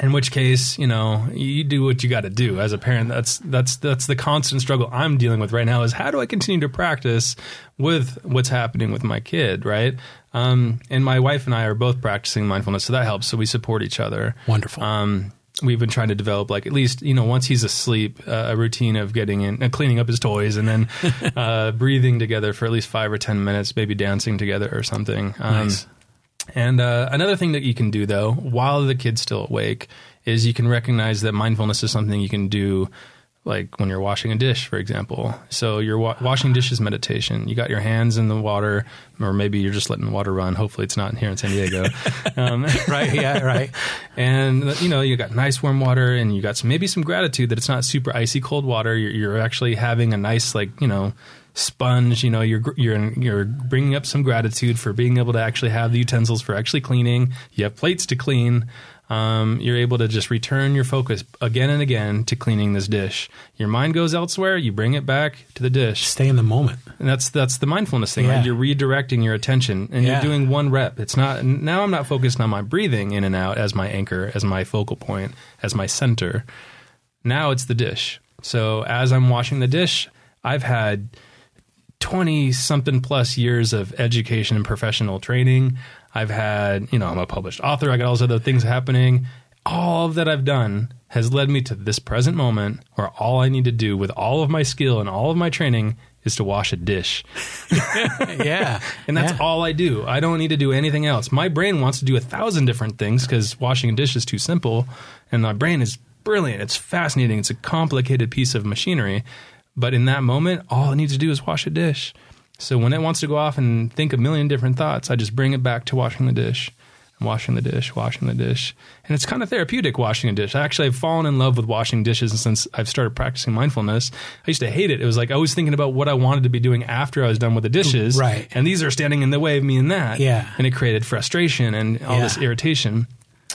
in which case, you know, you do what you got to do as a parent. That's that's that's the constant struggle I'm dealing with right now. Is how do I continue to practice with what's happening with my kid, right? Um, and my wife and I are both practicing mindfulness, so that helps. So we support each other. Wonderful. Um, we've been trying to develop like at least you know once he's asleep uh, a routine of getting in uh, cleaning up his toys and then uh, breathing together for at least five or ten minutes maybe dancing together or something um, Nice. And uh, another thing that you can do though while the kid's still awake is you can recognize that mindfulness is something you can do like when you're washing a dish, for example. So you're wa- washing dishes meditation. You got your hands in the water, or maybe you're just letting the water run. Hopefully, it's not here in San Diego. um, right. Yeah. Right. and you know you got nice warm water, and you got some maybe some gratitude that it's not super icy cold water. You're, you're actually having a nice like you know sponge. You know you're you're you're bringing up some gratitude for being able to actually have the utensils for actually cleaning. You have plates to clean. Um, you're able to just return your focus again and again to cleaning this dish. Your mind goes elsewhere. You bring it back to the dish. Stay in the moment. And that's that's the mindfulness thing. Yeah. Right? You're redirecting your attention, and Yeah. you're doing one rep. It's not now. I'm not focused on my breathing in and out as my anchor, as my focal point, as my center. Now it's the dish. So as I'm washing the dish, I've had twenty something plus years of education and professional training. I've had, you know, I'm a published author. I got all those other things happening. All of that I've done has led me to this present moment where all I need to do with all of my skill and all of my training is to wash a dish. yeah. And that's Yeah. all I do. I don't need to do anything else. My brain wants to do a thousand different things because washing a dish is too simple. And my brain is brilliant. It's fascinating. It's a complicated piece of machinery. But in that moment, all it needs to do is wash a dish. So when it wants to go off and think a million different thoughts, I just bring it back to washing the dish. Washing the dish, washing the dish. And it's kind of therapeutic washing a dish. I actually have fallen in love with washing dishes since I've started practicing mindfulness. I used to hate it. It was like I was thinking about what I wanted to be doing after I was done with the dishes. Right. And these are standing in the way of me in that. Yeah. And it created frustration and all this irritation.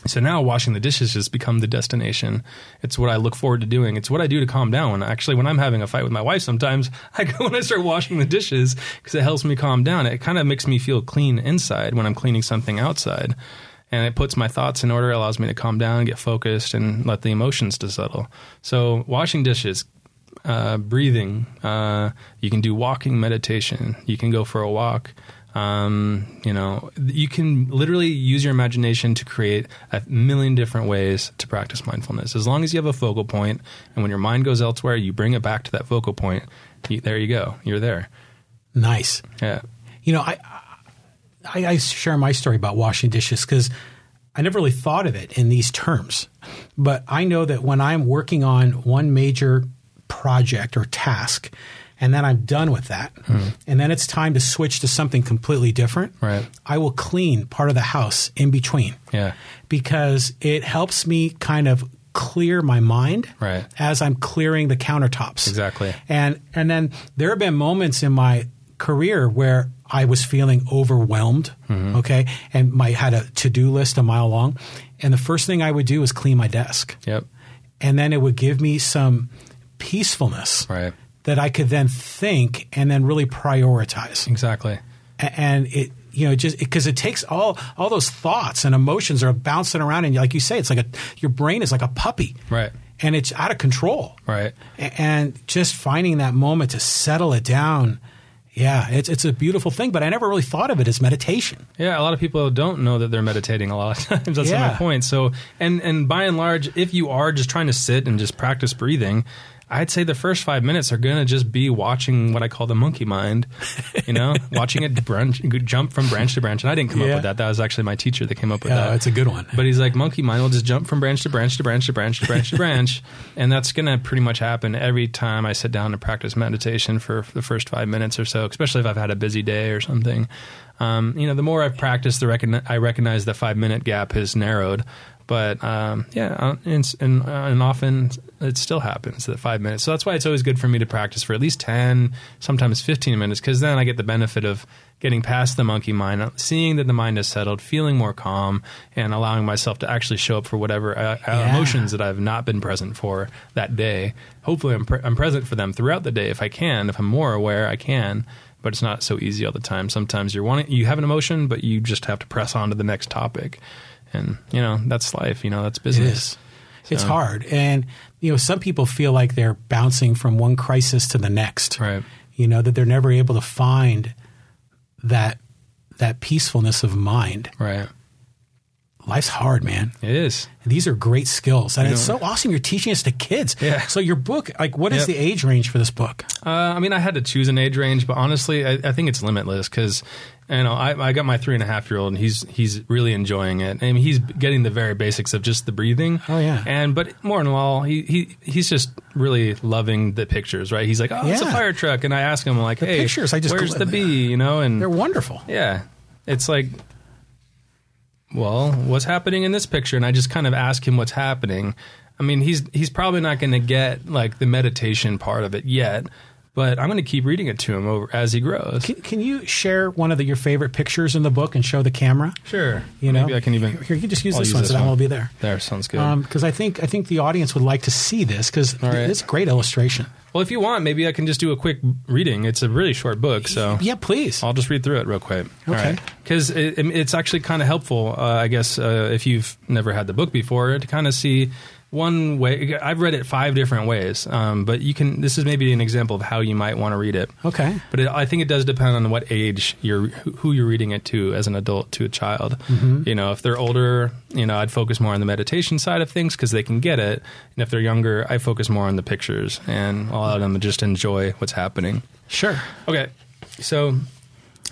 So now washing the dishes has become the destination. It's what I look forward to doing. It's what I do to calm down. Actually, when I'm having a fight with my wife, sometimes I go and I start washing the dishes because it helps me calm down. It kind of makes me feel clean inside when I'm cleaning something outside. And it puts my thoughts in order, allows me to calm down, get focused, and let the emotions to settle. So washing dishes, uh, breathing. Uh, you can do walking meditation. You can go for a walk. Um, you know, you can literally use your imagination to create a million different ways to practice mindfulness. As long as you have a focal point, and when your mind goes elsewhere, you bring it back to that focal point. You, there you go. You're there. Nice. Yeah. You know, I, I, I share my story about washing dishes because I never really thought of it in these terms. But I know that when I'm working on one major project or task, and then I'm done with that, and then it's time to switch to something completely different, Right. I will clean part of the house in between Yeah. because it helps me kind of clear my mind Right. as I'm clearing the countertops. Exactly. And and then there have been moments in my career where I was feeling overwhelmed, Mm-hmm. okay, and my had a to-do list a mile long, and the first thing I would do is clean my desk. Yep. And then it would give me some peacefulness Right. That I could then think and then really prioritize Exactly. and it you know just because it takes all all those thoughts and emotions are bouncing around and like you say it's like a your brain is like a puppy Right. and it's out of control Right. And just finding that moment to settle it down yeah it's it's a beautiful thing but i never really thought of it as meditation Yeah, a lot of people don't know that they're meditating a lot of times. That's Yeah. my point. So, and and by and large, if you are just trying to sit and just practice breathing, I'd say the first five minutes are going to just be watching what I call the monkey mind. You know, watching it branch, jump from branch to branch. And I didn't come up with that. That was actually my teacher that came up with Yeah, that. it's a good one. But he's like, monkey mind will just jump from branch to branch to branch to branch to branch to branch. And that's going to pretty much happen every time I sit down to practice meditation for the first five minutes or so, especially if I've had a busy day or something. Um, you know, the more I've practiced, the recogni- I recognize the five minute gap has narrowed. But um, yeah, uh, and, and, uh, and often it still happens at five minutes. So that's why it's always good for me to practice for at least 10, sometimes 15 minutes, because then I get the benefit of getting past the monkey mind, uh, seeing that the mind has settled, feeling more calm, and allowing myself to actually show up for whatever uh, Yeah. emotions that I've not been present for that day. Hopefully, I'm, pre- I'm present for them throughout the day if I can. If I'm more aware, I can. But it's not so easy all the time. Sometimes you're wanting, you have an emotion, but you just have to press on to the next topic. And, you know, that's life, you know, that's it business. is it's hard and you know some people feel like they're bouncing from one crisis to the next Right. you know that they're never able to find that that peacefulness of mind Right. Life's hard man It is. And these are great skills, and You it's know- so awesome. You're teaching us to kids. Yeah. So your book, like, what is Yep. the age range for this book? Uh, I mean, I had to choose an age range, but honestly, I, I think it's limitless because, you know, I, I got my three and a half year old, and he's he's really enjoying it. I mean, he's getting the very basics of just the breathing. Oh, yeah. And but more than all, he, he he's just really loving the pictures. Right? He's like, oh, it's a fire truck, and I ask him like, The hey, pictures, I just where's the bee? You know, and They're wonderful. yeah, it's like, well, what's happening in this picture? And I just kind of ask him what's happening. I mean, he's he's probably not going to get like the meditation part of it yet, but I'm going to keep reading it to him over as he grows. Can, can you share one of the, your favorite pictures in the book and show the camera? Sure, You know, maybe I can even. here. You can just use I'll this use one, this so that one. will be there. There sounds good. Um, because I think I think the audience would like to see this because right. it's a great illustration. Well, if you want, maybe I can just do a quick reading. It's a really short book, so Yeah, please. I'll just read through it real quick. Okay. Because it, it's actually kind of helpful, uh, I guess, uh, if you've never had the book before, to kind of see one way. I've read it five different ways, um, but you can. This is maybe an example of how you might want to read it. Okay. But it, I think it does depend on what age you're, who you're reading it to, as an adult to a child. Mm-hmm. You know, if they're older, you know, I'd focus more on the meditation side of things because they can get it. And if they're younger, I focus more on the pictures and allow them to just enjoy what's happening. Sure. Okay, so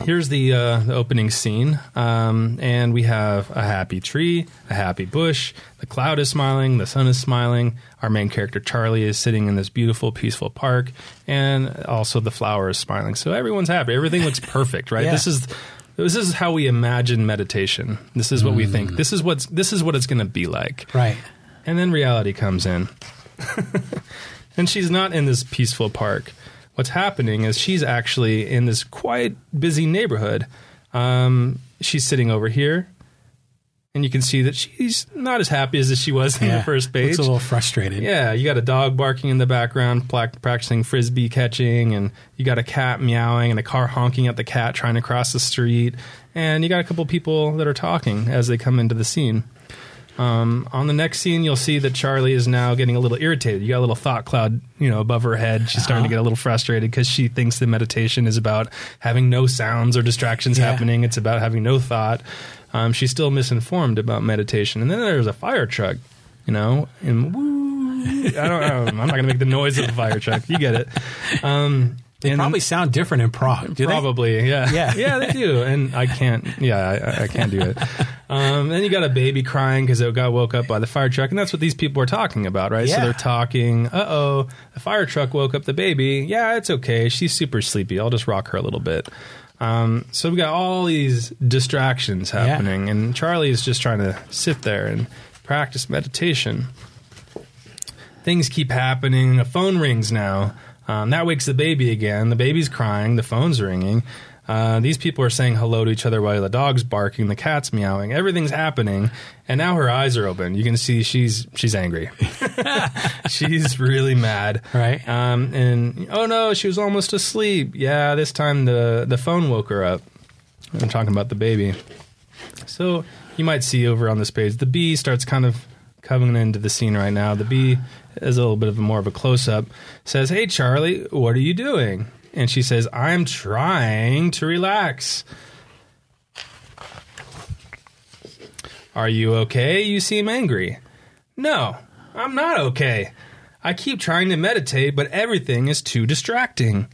here's the, uh, the opening scene, um, and we have a happy tree, a happy bush. The cloud is smiling, the sun is smiling. Our main character Charlie is sitting in this beautiful, peaceful park, and also the flower is smiling. So everyone's happy. Everything looks perfect, right? Yeah. This is this is how we imagine meditation. This is what we think. This is what's this is what it's going to be like. Right. And then reality comes in. and she's not in this peaceful park. What's happening is she's actually in this quite busy neighborhood. Um, she's sitting over here, and you can see that she's not as happy as she was in the first page. Looks a little frustrated. Yeah, you got a dog barking in the background, practicing frisbee catching, and you got a cat meowing and a car honking at the cat trying to cross the street, and you got a couple people that are talking as they come into the scene. Um, on the next scene, you'll see that Charlie is now getting a little irritated. You got a little thought cloud, you know, above her head. She's starting to get a little frustrated because she thinks the meditation is about having no sounds or distractions Yeah. happening. It's about having no thought. Um, she's still misinformed about meditation. And then there's a fire truck, you know, and woo. I don't. I don't I'm not going to make the noise of a fire truck. You get it. Um, They and- probably sound different in Prague. Do they? Probably, yeah, Yeah. yeah, they do. And I can't, yeah, I, I can't do it. Um, then you got a baby crying because it got woke up by the fire truck, and that's what these people are talking about, right? So they're talking. Uh oh, the fire truck woke up the baby. Yeah, it's okay. She's super sleepy. I'll just rock her a little bit. Um, so we got all these distractions happening, and Charlie is just trying to sit there and practice meditation things keep happening. A phone rings now. Um, that wakes the baby again. The baby's crying. The phone's ringing. Uh, these people are saying hello to each other while the dog's barking, the cat's meowing. Everything's happening, and now her eyes are open. You can see she's she's angry. she's really mad. Right. Um, and oh no, she was almost asleep. Yeah, this time the the phone woke her up. I'm talking about the baby. So you might see over on this page, the bee starts kind of coming into the scene right now. The bee is a little bit of a, more of a close up. Says, "Hey Charlie, what are you doing?" And she says, "I'm trying to relax." Are you okay? You seem angry. No, I'm not okay. I keep trying to meditate, but everything is too distracting.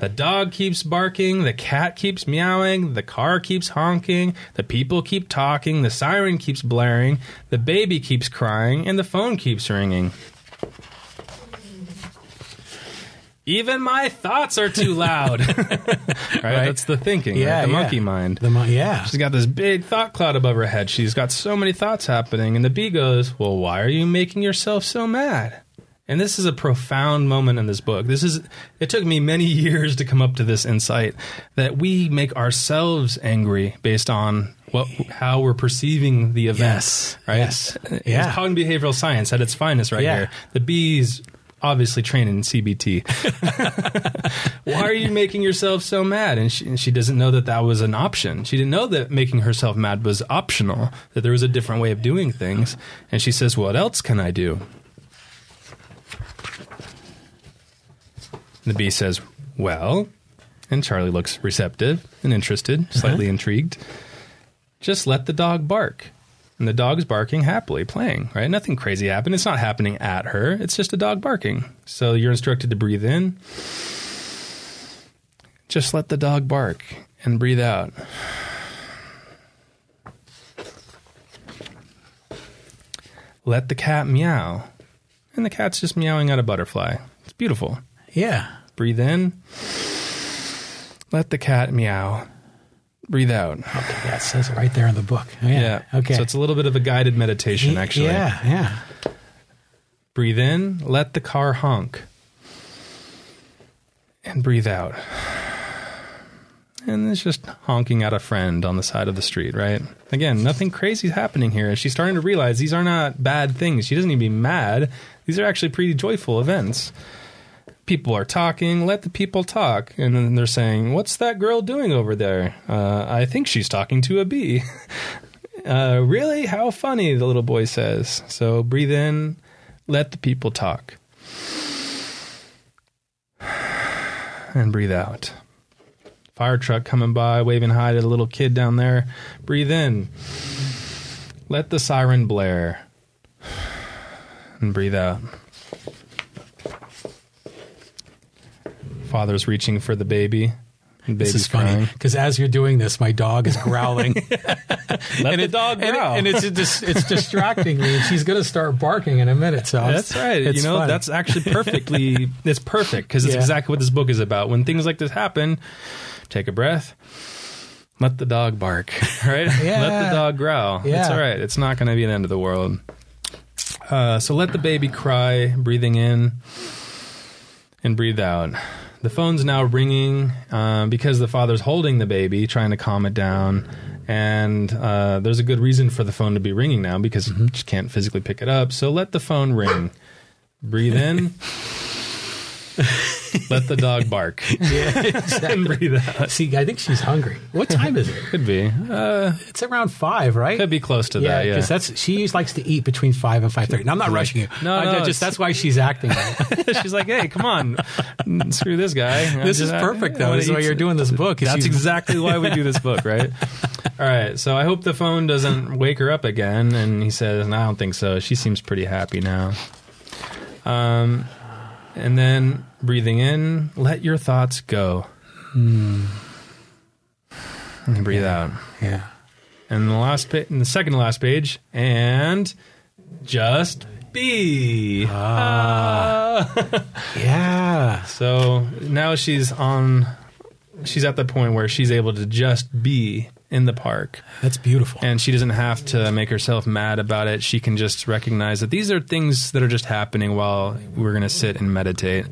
The dog keeps barking, the cat keeps meowing, the car keeps honking, the people keep talking, the siren keeps blaring, the baby keeps crying, and the phone keeps ringing. Even my thoughts are too loud. right? That's the thinking, right? Yeah, The yeah. monkey mind. The mo- yeah. She's got this big thought cloud above her head. She's got so many thoughts happening. And the bee goes, Well, why are you making yourself so mad? And this is a profound moment in this book. This is it took me many years to come up to this insight that we make ourselves angry based on what how we're perceiving the event. Yes. Right? Yes. It's Yeah. cognitive behavioral science at its finest right Yeah. here. The bees obviously training in CBT. Why are you making yourself so mad? And she, and she doesn't know that that was an option. She didn't know that making herself mad was optional, that there was a different way of doing things. And she says, What else can I do? The bee says, Well, and Charlie looks receptive and interested, slightly uh-huh. intrigued. Just let the dog bark. And the dog's barking happily, playing, right? Nothing crazy happened. It's not happening at her. It's just a dog barking. So you're instructed to breathe in. Just let the dog bark and breathe out. Let the cat meow. And the cat's just meowing at a butterfly. It's beautiful. Yeah. Breathe in. Let the cat meow. Breathe out. Okay. Yeah, it says it right there in the book. Oh, yeah. Okay. So it's a little bit of a guided meditation, actually. Yeah. Yeah. Breathe in, let the car honk. And breathe out. And it's just honking at a friend on the side of the street, right? Again, nothing crazy is happening here. And She's starting to realize these are not bad things. She doesn't need to be mad. These are actually pretty joyful events. People are talking, let the people talk. And then they're saying, What's that girl doing over there? Uh, I think she's talking to a bee. uh, really? How funny, the little boy says. So breathe in, Let the people talk. And breathe out. Fire truck coming by, waving hi to the little kid down there. Breathe in. Let the siren blare. And breathe out. Father's reaching for the baby. And This is funny because as you're doing this, my dog is growling. Let the it- dog and, growl. and it's dis- it's distracting me. And she's going to start barking in a minute. So That's right. You know, funny. that's actually perfectly. it's perfect because it's Yeah. exactly what this book is about. When things like this happen, take a breath. Let the dog bark. Right. Yeah. Let the dog growl. Yeah. It's all right. It's not going to be the end of the world. Uh, so let the baby cry, breathing in and breathe out. The phone's now ringing um, because the father's holding the baby, trying to calm it down. And uh, there's a good reason for the phone to be ringing now because Mm-hmm. you just can't physically pick it up. So let the phone ring. Breathe in. let the dog bark. yeah, exactly. breathe out. See, I think she's hungry. What time is it? Could be. Uh, It's around five, right? could be close to Yeah, that. Yeah. because that's she likes to eat between five and five thirty. I'm not rushing you. No, I- no, I just that's why she's acting. Like that. She's like, hey, come on. Screw this guy. This is perfect, I though. This is why you're doing this book, That's exactly why we do this book, right? All right. So I hope the phone doesn't wake her up again. And he says, no, I don't think so. She seems pretty happy now. Um, and then breathing in, let your thoughts go. Hmm. And breathe out. Yeah. And the last pa- and the second to last page, and just be. Ah. Yeah. So now she's on. She's at the point where she's able to just be in the park, That's beautiful. and she doesn't have to make herself mad about it. She can just recognize that these are things that are just happening while we're going to sit and meditate.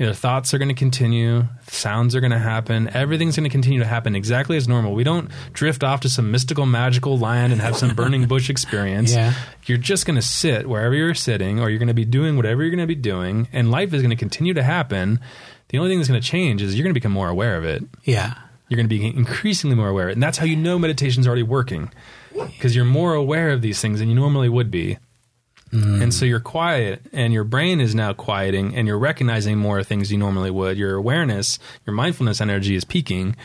You know, thoughts are going to continue, sounds are going to happen, everything's going to continue to happen exactly as normal. We don't drift off to some mystical, magical land and have some burning bush experience. Yeah. You're just going to sit wherever you're sitting, or you're going to be doing whatever you're going to be doing, and life is going to continue to happen. The only thing that's going to change is you're going to become more aware of it yeah. you're going to be increasingly more aware. And that's how you know meditation's already working because you're more aware of these things than you normally would be. Mm. And so you're quiet and your brain is now quieting and you're recognizing more things you normally would. Your awareness, your mindfulness energy is peaking.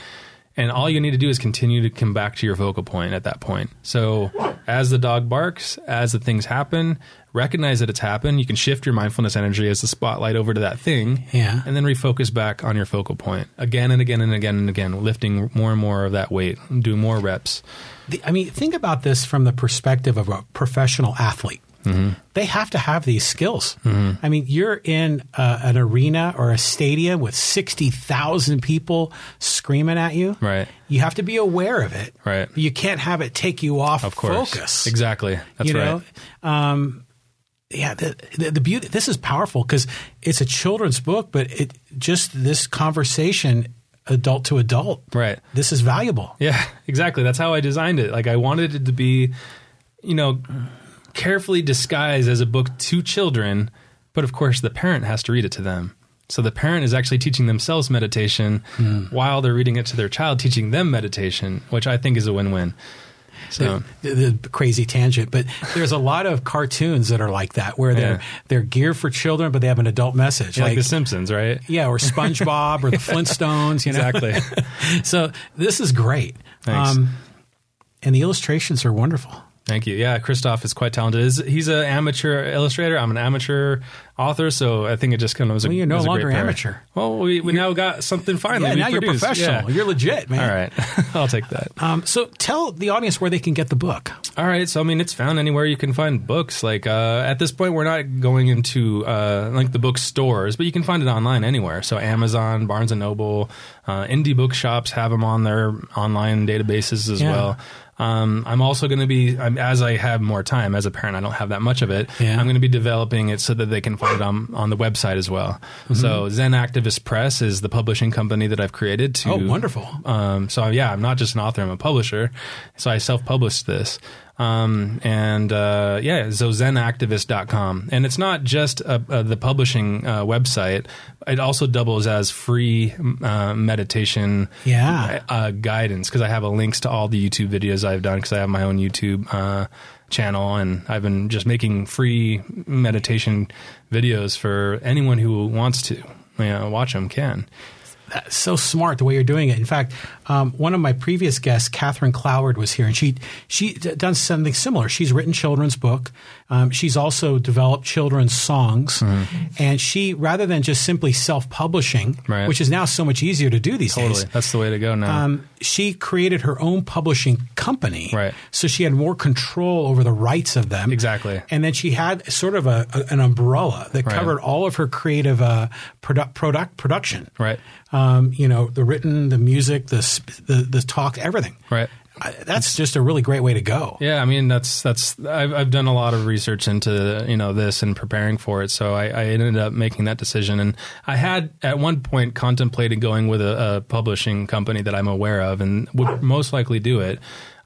And all you need to do is continue to come back to your focal point at that point. So as the dog barks, as the things happen, recognize that it's happened. You can shift your mindfulness energy as the spotlight over to that thing Yeah. and then refocus back on your focal point again and again and again and again, lifting more and more of that weight, do more reps. The- I mean, think about this from the perspective of a professional athlete. Mm-hmm. They have to have these skills. I mean, you're in uh, an arena or a stadium with 60,000 people screaming at you. Right. You have to be aware of it. Right. You can't have it take you off Of course. focus. Exactly. That's you right. know? Um, yeah, the, the, the beauty, this is powerful because it's a children's book, but it just this conversation, adult to adult. Right. This is valuable. Yeah, exactly. That's how I designed it. Like I wanted it to be, you know, carefully disguised as a book to children, but of course the parent has to read it to them. So the parent is actually teaching themselves meditation hmm. while they're reading it to their child, teaching them meditation, which I think is a win-win. So the, the crazy tangent, but there's a lot of cartoons that are like that, where they're Yeah. they're geared for children, but they have an adult message, like, The Simpsons, right? yeah, or SpongeBob or the Flintstones, you know. Exactly. So this is great, Thanks. Um, and the illustrations are wonderful. Thank you. Yeah, Christoph is quite talented. Is he's an amateur illustrator. I'm an amateur author, so I think it just kind of was. A, you're no was a great longer amateur. Well, we, we now got something finally. Yeah, now you're professional. Yeah. You're legit, man. All right, I'll take that. Um, so tell the audience where they can get the book. All right, so I mean, it's found anywhere you can find books. Like uh, at this point, we're not going into uh, like the bookstores, but you can find it online anywhere. So Amazon, Barnes and Noble, uh, indie bookshops have them on their online databases as Yeah. well. Um, I'm also going to be, I'm, as I have more time as a parent, I don't have that much of it. Yeah. I'm going to be developing it so that they can find it on, on the website as well. Mm-hmm. So Zen Activist Press is the publishing company that I've created to. Oh, wonderful. Um, so yeah, I'm not just an author; I'm a publisher. So I self-published this, um, and uh, yeah, so ZenActivist.com, and it's not just uh uh the publishing uh, website. It also doubles as free uh, meditation Yeah. uh, guidance because I have a links to all the YouTube videos I've done because I have my own YouTube uh, channel, and I've been just making free meditation videos for anyone who wants to. You know, watch them can. That's so smart the way you're doing it. In fact, um, one of my previous guests, Catherine Cloward, was here, and she she done something similar. She's written children's book. Um, she's also developed children's songs, Mm-hmm. and she rather than just simply self publishing, Right. which is now so much easier to do these Totally, days. that's the way to go now. Um, she created her own publishing company, Right. So she had more control over the rights of them, Exactly. And then she had sort of a, a- an umbrella that Right. covered all of her creative uh, product product production, Right. Um, you know, the written, the music, the the, the talk, everything, Right. I, that's just a really great way to go. Yeah, I mean that's that's I've I've done a lot of research into you know this and preparing for it, so I, I ended up making that decision. And I had at one point contemplated going with a, a publishing company that I'm aware of and would most likely do it.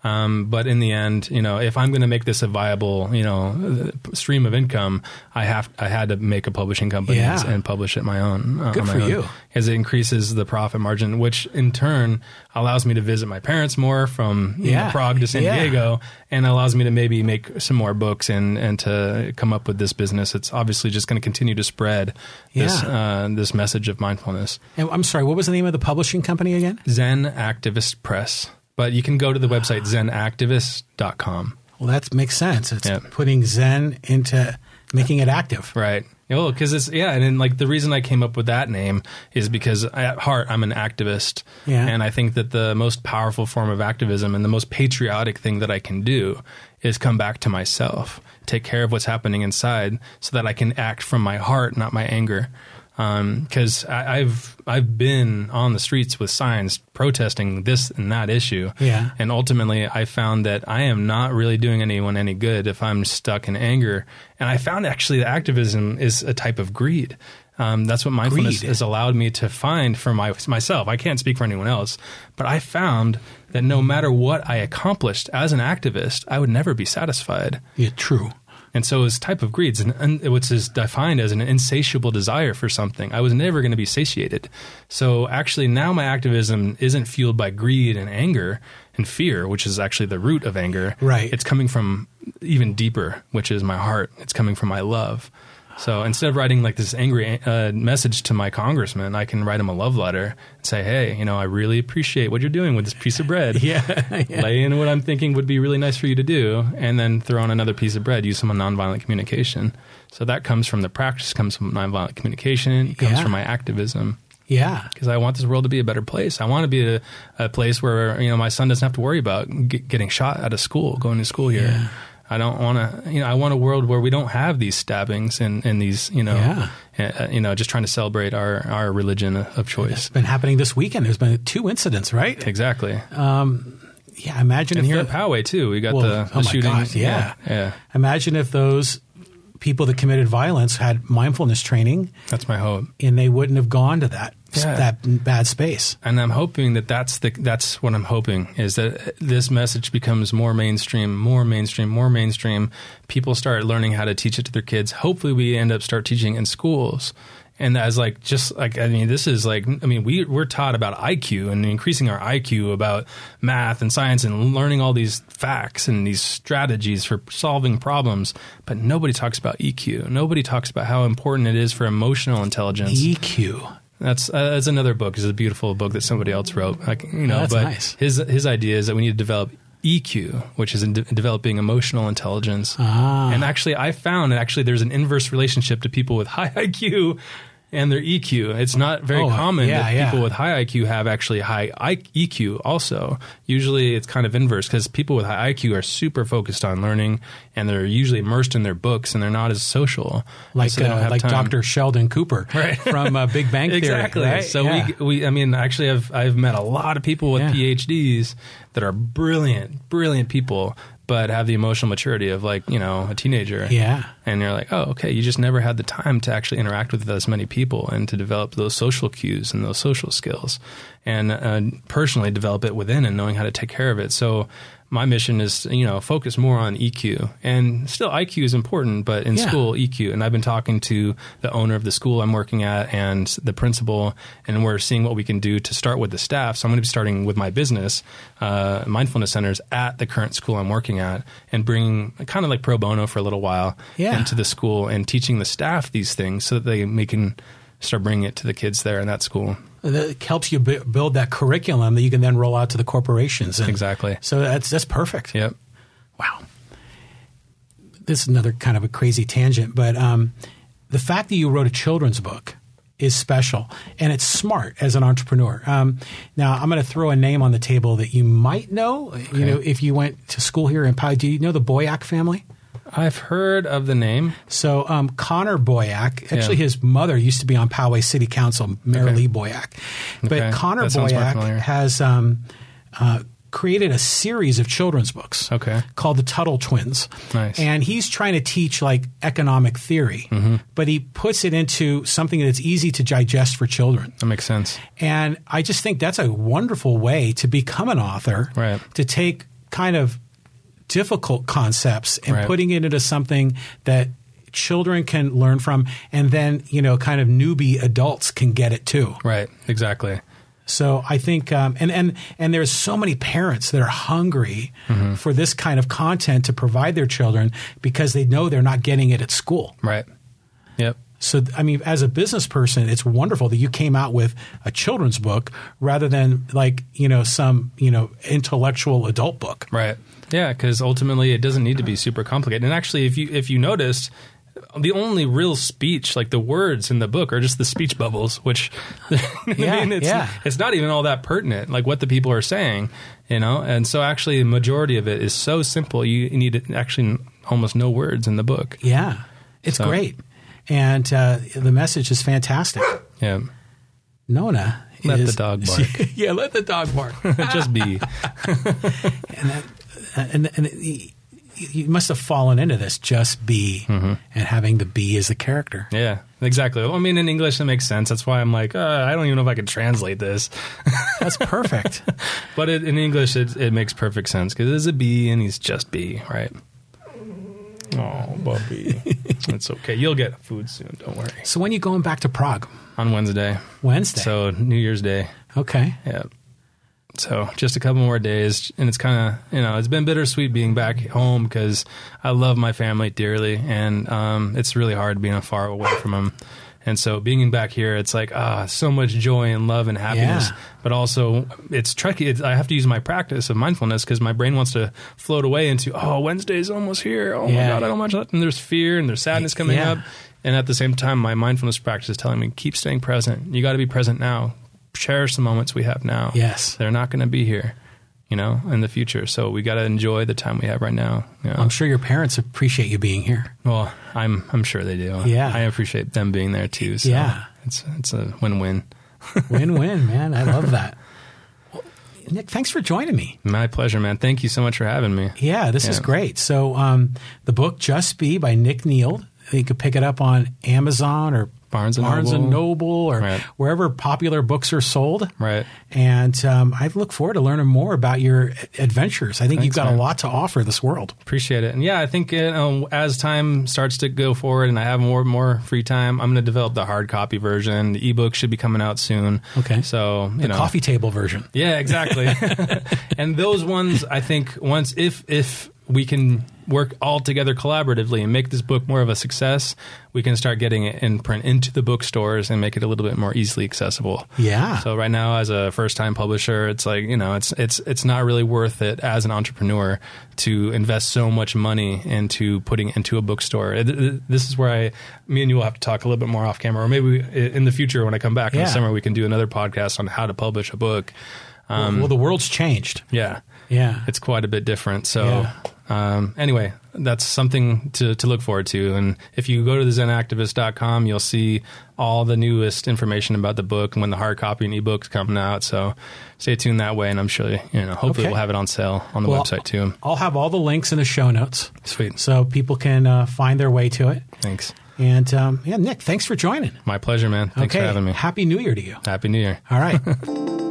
Um, but in the end, you know, if I'm going to make this a viable, you know, stream of income, I have I had to make a publishing company Yeah. and publish it my own. uh, Good my for own you. as it increases the profit margin, which in turn allows me to visit my parents more from you know, Prague to San Yeah. Diego, and allows me to maybe make some more books and and to come up with this business. It's obviously just going to continue to spread this uh, this message of mindfulness. And I'm sorry, what was the name of the publishing company again? Zen Activist Press, but you can go to the website ah. zenactivist.com. Well, that makes sense. It's Yeah. putting Zen into making it active. Right. Oh, because it's yeah, and then like the reason I came up with that name is because at heart I'm an activist, Yeah. and I think that the most powerful form of activism and the most patriotic thing that I can do is come back to myself, take care of what's happening inside, so that I can act from my heart, not my anger. Because I I've I've been on the streets with signs protesting this and that issue, Yeah. and ultimately, I found that I am not really doing anyone any good if I'm stuck in anger. And I found actually that activism is a type of greed. Um, that's what mindfulness Greed. has allowed me to find for my, myself. I can't speak for anyone else, but I found that no matter what I accomplished as an activist, I would never be satisfied. Yeah, true. And so his type of greed, is an, what's is defined as an insatiable desire for something. I was never going to be satiated. So actually now my activism isn't fueled by greed and anger and fear, which is actually the root of anger. Right. It's coming from even deeper, which is my heart. It's coming from my love. So instead of writing like this angry uh, message to my congressman, I can write him a love letter and say, "Hey, you know, I really appreciate what you're doing with this piece of bread. Yeah. yeah. lay in what I'm thinking would be really nice for you to do, and then throw on another piece of bread. Use some nonviolent communication. So that comes from the practice, comes from nonviolent communication, comes Yeah. from my activism. Yeah. Because I want this world to be a better place. I want to be a, a place where you know my son doesn't have to worry about get, getting shot out of school, going to school here. Yeah. I don't want to, you know, I want a world where we don't have these stabbings and, and these, you know, Yeah. uh, you know, just trying to celebrate our, our religion of choice. It's been happening this weekend. There's been two incidents, right? Exactly. Yeah. Imagine and if here the- in Poway too, we got Well, the, the oh shooting. gosh, yeah. yeah, Imagine if those people that committed violence had mindfulness training that's my hope. and they wouldn't have gone to that Yeah. that bad space. and I'm hoping that that's the that's what I'm hoping is that this message becomes more mainstream, more mainstream, more mainstream. People start learning how to teach it to their kids. Hopefully, we end up start teaching in schools. And as like just like I mean, this is like I mean, we we're taught about IQ and increasing our IQ about math and science and learning all these facts and these strategies for solving problems. But nobody talks about EQ. Nobody talks about how important it is for emotional intelligence. EQ. That's uh, that's another book. It's a beautiful book that somebody else wrote. Like you know, that's but nice. his his idea is that we need to develop EQ, which is in de- developing emotional intelligence. Ah. And actually, I found that actually there's an inverse relationship to people with high IQ and their EQ. It's not very Oh, common yeah, that yeah. people with high IQ have actually high EQ also. Usually it's kind of inverse because people with high IQ are super focused on learning and they're usually immersed in their books and they're not as social. Like So uh, like time. Dr. Sheldon Cooper Right. from uh, Big Bang Theory. Exactly. right? So Yeah. we we I mean actually I've I've met a lot of people with. PhDs that are brilliant, brilliant people, but have the emotional maturity of like, you know, a teenager. Yeah. And you're like, oh, okay, you just never had the time to actually interact with as many people and to develop those social cues and those social skills and uh, personally develop it within and knowing how to take care of it. So my mission is you know focus more on EQ and still IQ is important, but in Yeah. school EQ. And I've been talking to the owner of the school I'm working at and the principal, and we're seeing what we can do to start with the staff. So I'm going to be starting with my business, uh, mindfulness centers at the current school I'm working at, and bringing kind of like pro bono for a little while Yeah. into the school and teaching the staff these things so that they, they can start bringing it to the kids there in that school. That helps you bu- build that curriculum that you can then roll out to the corporations. And Exactly. So that's that's perfect. Yep. Wow. This is another kind of a crazy tangent, but um, the fact that you wrote a children's book is special and it's smart as an entrepreneur. Um, now, I'm going to throw a name on the table that you might know. You know, if you went to school here in Poway, do you know the Boyack family? I've heard of the name. So um, Connor Boyack, actually Yeah. his mother used to be on Poway City Council, Mary Okay. Lee Boyack. But Okay. Connor That Boyack has um, uh, created a series of children's books Okay. called the Tuttle Twins. Nice. And he's trying to teach like economic theory, Mm-hmm. but he puts it into something that's easy to digest for children. That makes sense. And I just think that's a wonderful way to become an author. Right. To take kind of difficult concepts and Right. putting it into something that children can learn from and then, you know, kind of newbie adults can get it too. Right. Exactly. So I think, um, and and and there's so many parents that are hungry Mm-hmm. for this kind of content to provide their children because they know they're not getting it at school. Right. Yep. So, I mean, as a business person, it's wonderful that you came out with a children's book rather than like, you know, some, you know, intellectual adult book. Right. Yeah, because ultimately it doesn't need to be super complicated. And actually, if you if you noticed, the only real speech, like the words in the book, are just the speech bubbles, which I Yeah, mean, it's, yeah. it's not even all that pertinent, like what the people are saying, you know. And so, actually, the majority of it is so simple. You need actually almost no words in the book. Yeah. It's So- great. And uh, the message is fantastic. Yeah, Nona Let is, the dog bark. yeah, let the dog bark. just be. and that, and, and you- you must have fallen into this just be Mm-hmm. and having the be as the character. Yeah, exactly. Well, I mean, in English, it makes sense. That's why I'm like, uh, I don't even know if I can translate this. That's perfect. But it, in English, it, it makes perfect sense because it's a bee and he's just bee, right? Oh, Bobby. it's okay. You'll get food soon. Don't worry. so when you going back to Prague? On Wednesday. Wednesday. So New Year's Day. okay. Yeah. So just a couple more days, and it's kind of you know it's been bittersweet being back home because I love my family dearly, and um, it's really hard being far away from them. And so being back here, it's like ah, so much joy and love and happiness, Yeah. but also it's tricky. It's, I have to use my practice of mindfulness because my brain wants to float away into oh Wednesday's almost here. Oh my god, I don't much. And there's fear and there's sadness coming Yeah. up, and at the same time, my mindfulness practice is telling me keep staying present. You got to be present now. Cherish the moments we have now. Yes. They're not going to be here, you know, in the future. So we got to enjoy the time we have right now. You know? I'm sure your parents appreciate you being here. well, I'm I'm sure they do. Yeah. I appreciate them being there too. So Yeah. it's it's a win-win. Win win, man. I love that. Well, Nick, thanks for joining me. My pleasure, man. Thank you so much for having me. Yeah, this is great. So, um, the book Just Be by Nick Neal. You could pick it up on Amazon or Barnes and Barnes Noble. and Noble or Right. wherever popular books are sold. Right. And um, I look forward to learning more about your adventures. I think you've Thanks, got a lot to offer this world. Appreciate it. And yeah, I think you know, as time starts to go forward and I have more more free time, I'm going to develop the hard copy version. The ebook should be coming out soon. Okay. So you The know, coffee table version. Yeah, exactly. and those ones, I think, once if if we can work all together collaboratively and make this book more of a success, we can start getting it in print into the bookstores and make it a little bit more easily accessible. Yeah. So right now, as a first time publisher, it's like you know, it's it's it's not really worth it as an entrepreneur to invest so much money into putting into a bookstore. This is where I, me and you will have to talk a little bit more off camera, or maybe in the future when I come back in the summer, we can do another podcast on how to publish a book. well, um, the world's changed. Yeah, Yeah. it's quite a bit different. So, Yeah. Um, anyway, that's something to, to look forward to. And if you go to the zenactivist.com, you'll see all the newest information about the book and when the hard copy and ebook's coming out. So stay tuned that way. And I'm sure, you know, hopefully Okay. we'll have it on sale on the Well, website too. I'll have all the links in the show notes Sweet. so people can uh, find their way to it. Thanks. And um, yeah, Nick, thanks for joining. My pleasure, man. Thanks okay. for having me. Happy New Year to you. Happy New Year. All right.